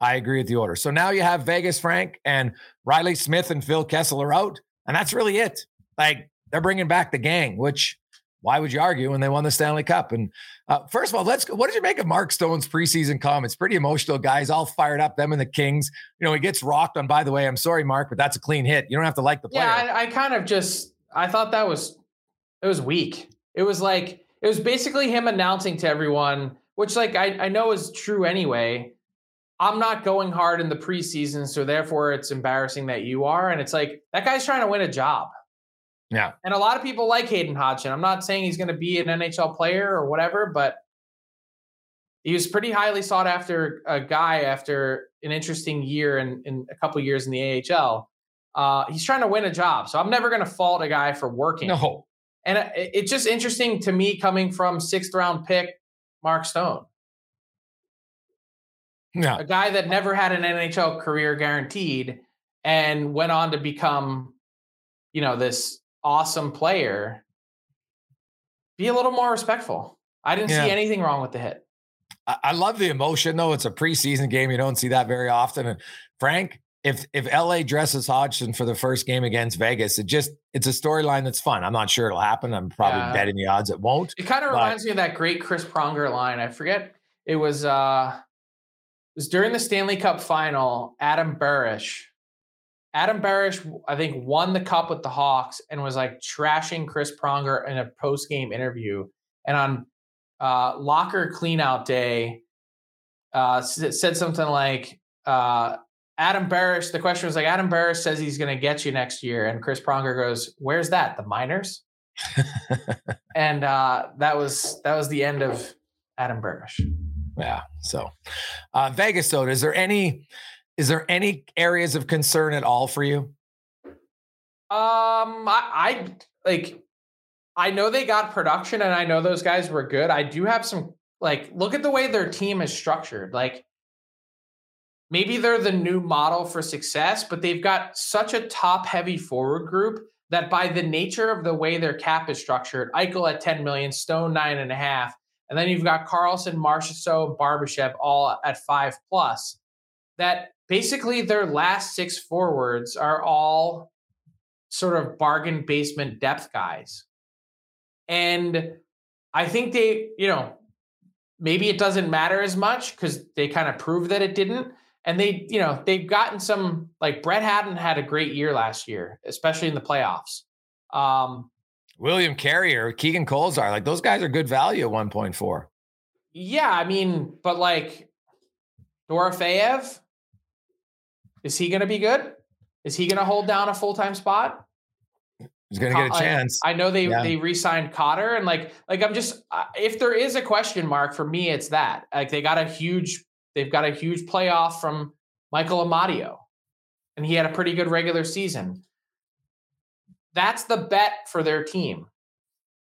Speaker 2: I agree with the order. So now you have Vegas Frank and Reilly Smith and Phil Kessel are out. And that's really it. Like they're bringing back the gang, which why would you argue when they won the Stanley Cup? And uh, first of all, let's. What did you make of Mark Stone's preseason comments? Pretty emotional, guys. All fired up. Them and the Kings. You know, he gets rocked on. By the way, I'm sorry, Mark, but that's a clean hit. You don't have to like the player.
Speaker 3: Yeah, I, I kind of just. I thought that was. It was weak. It was like it was basically him announcing to everyone, which like I, I know is true anyway. I'm not going hard in the preseason, so therefore it's embarrassing that you are. And it's like that guy's trying to win a job.
Speaker 2: Yeah.
Speaker 3: And a lot of people like Hayden Hodgson. I'm not saying he's going to be an NHL player or whatever, but he was pretty highly sought after a guy after an interesting year and in, in, a couple years in the AHL. Uh, he's trying to win a job. So I'm never going to fault a guy for working.
Speaker 2: No.
Speaker 3: And it, it's just interesting to me coming from sixth round pick Mark Stone.
Speaker 2: Yeah.
Speaker 3: A guy that never had an NHL career guaranteed and went on to become, you know, this awesome player, be a little more respectful. I didn't yeah. see anything wrong with the hit.
Speaker 2: I love the emotion though. It's a preseason game. You don't see that very often. And Frank, if if LA dresses Hodgson for the first game against Vegas, it just it's a storyline that's fun. I'm not sure it'll happen. I'm probably yeah. betting the odds it won't.
Speaker 3: It kind of reminds me of that great Chris Pronger line. I forget it was uh was during the Stanley Cup final, Adam Burish Adam Burish, I think, won the cup with the Hawks and was like trashing Chris Pronger in a post game interview. And on uh, locker cleanout day, uh, said something like, uh, Adam Burish, the question was like, Adam Burish says he's going to get you next year. And Chris Pronger goes, Where's that? The minors? and uh, that was that was the end of Adam Burish.
Speaker 2: Yeah. So, uh, Vegas, though, is there any is there any areas of concern at all for you?
Speaker 3: Um, I, I like. I know they got production, and I know those guys were good. I do have some like. Look at the way their team is structured. Like, maybe they're the new model for success, but they've got such a top-heavy forward group that by the nature of the way their cap is structured, Eichel at 10 million, Stone nine and a half, and then you've got Karlsson, Marchessault, Barbashev all at five plus. That basically their last six forwards are all sort of bargain basement depth guys. And I think they, you know, maybe it doesn't matter as much because they kind of proved that it didn't. And they, you know, they've gotten some like Brett Howden had a great year last year, especially in the playoffs. Um,
Speaker 2: William Carrier, Keegan Kolesar, like those guys are good value at 1.4.
Speaker 3: Yeah, I mean, but like Dorofeyev, is he going to be good? Is he going to hold down a full time spot?
Speaker 2: He's going to get a chance.
Speaker 3: I, I know they yeah. they re-signed Cotter and like like I'm just if there is a question mark for me, it's that like they got a huge they've got a huge playoff from Michael Amadio, and he had a pretty good regular season. That's the bet for their team.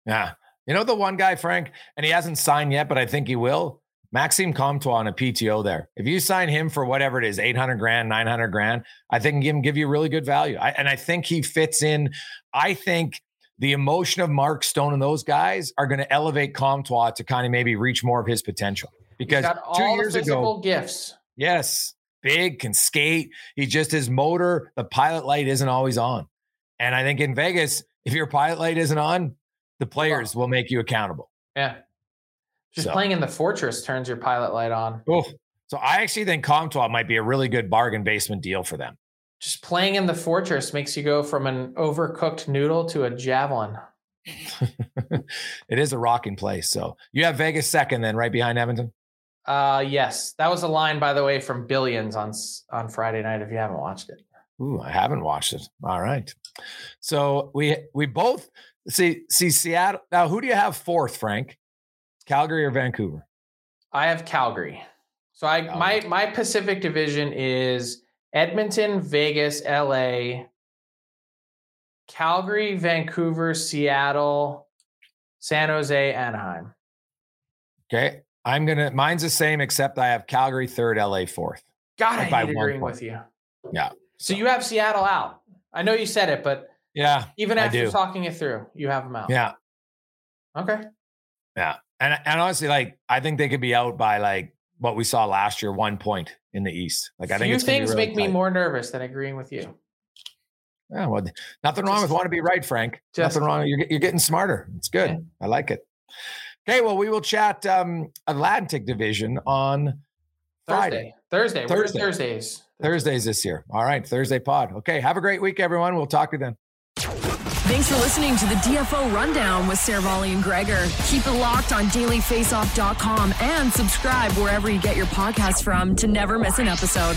Speaker 2: Yeah, you know the one guy, Frank, and he hasn't signed yet, but I think he will. Maxime Comtois on a PTO there. If you sign him for whatever it is, 800 grand, 900 grand, I think he can give you really good value. I, and I think he fits in. I think the emotion of Mark Stone and those guys are going to elevate Comtois to kind of maybe reach more of his potential. Because two years ago,
Speaker 3: gifts.
Speaker 2: Yes, big, can skate. He just his motor, the pilot light isn't always on. And I think in Vegas, if your pilot light isn't on, the players will make you accountable.
Speaker 3: Yeah. Just so. playing in the fortress turns your pilot light on.
Speaker 2: Oh, so I actually think Comtois might be a really good bargain basement deal for them.
Speaker 3: Just playing in the fortress makes you go from an overcooked noodle to a javelin.
Speaker 2: it is a rocking place. So you have Vegas second, then right behind Edmonton.
Speaker 3: Uh, yes, that was a line, by the way, from Billions on on Friday night. If you haven't watched it,
Speaker 2: Ooh, I haven't watched it. All right. So we we both see see Seattle. Now, who do you have fourth, Frank? Calgary or Vancouver?
Speaker 3: I have Calgary. So I oh. my my Pacific Division is Edmonton, Vegas, LA, Calgary, Vancouver, Seattle, San Jose, Anaheim.
Speaker 2: Okay. I'm gonna. Mine's the same, except I have Calgary third, LA fourth.
Speaker 3: God, I hate agreeing
Speaker 2: point.
Speaker 3: with you.
Speaker 2: Yeah.
Speaker 3: So you have Seattle out. I know you said it, but
Speaker 2: Yeah.
Speaker 3: even after talking it through, you have them out.
Speaker 2: Yeah.
Speaker 3: Okay.
Speaker 2: Yeah. And and honestly, like I think they could be out by like what we saw last year, one point in the East. Like I think
Speaker 3: Few
Speaker 2: it's
Speaker 3: things
Speaker 2: really
Speaker 3: make me more nervous than agreeing with you.
Speaker 2: Yeah, well, nothing wrong with
Speaker 3: Just-
Speaker 2: want to be right, Frank.
Speaker 3: just-
Speaker 2: nothing wrong. You're, you're getting smarter. It's good.
Speaker 3: Yeah.
Speaker 2: I like it. Okay, well, we will chat um, Atlantic Division on Friday.
Speaker 3: Thursday. Thursday.
Speaker 2: Thursday.
Speaker 3: Thursdays?
Speaker 2: Thursdays this year. All right, Thursday pod. Okay, have a great week, everyone. We'll talk to you then.
Speaker 1: Thanks for listening to the DFO Rundown with Seravalli and Gregor. Keep it locked on dailyfaceoff.com and subscribe wherever you get your podcasts from to never miss an episode.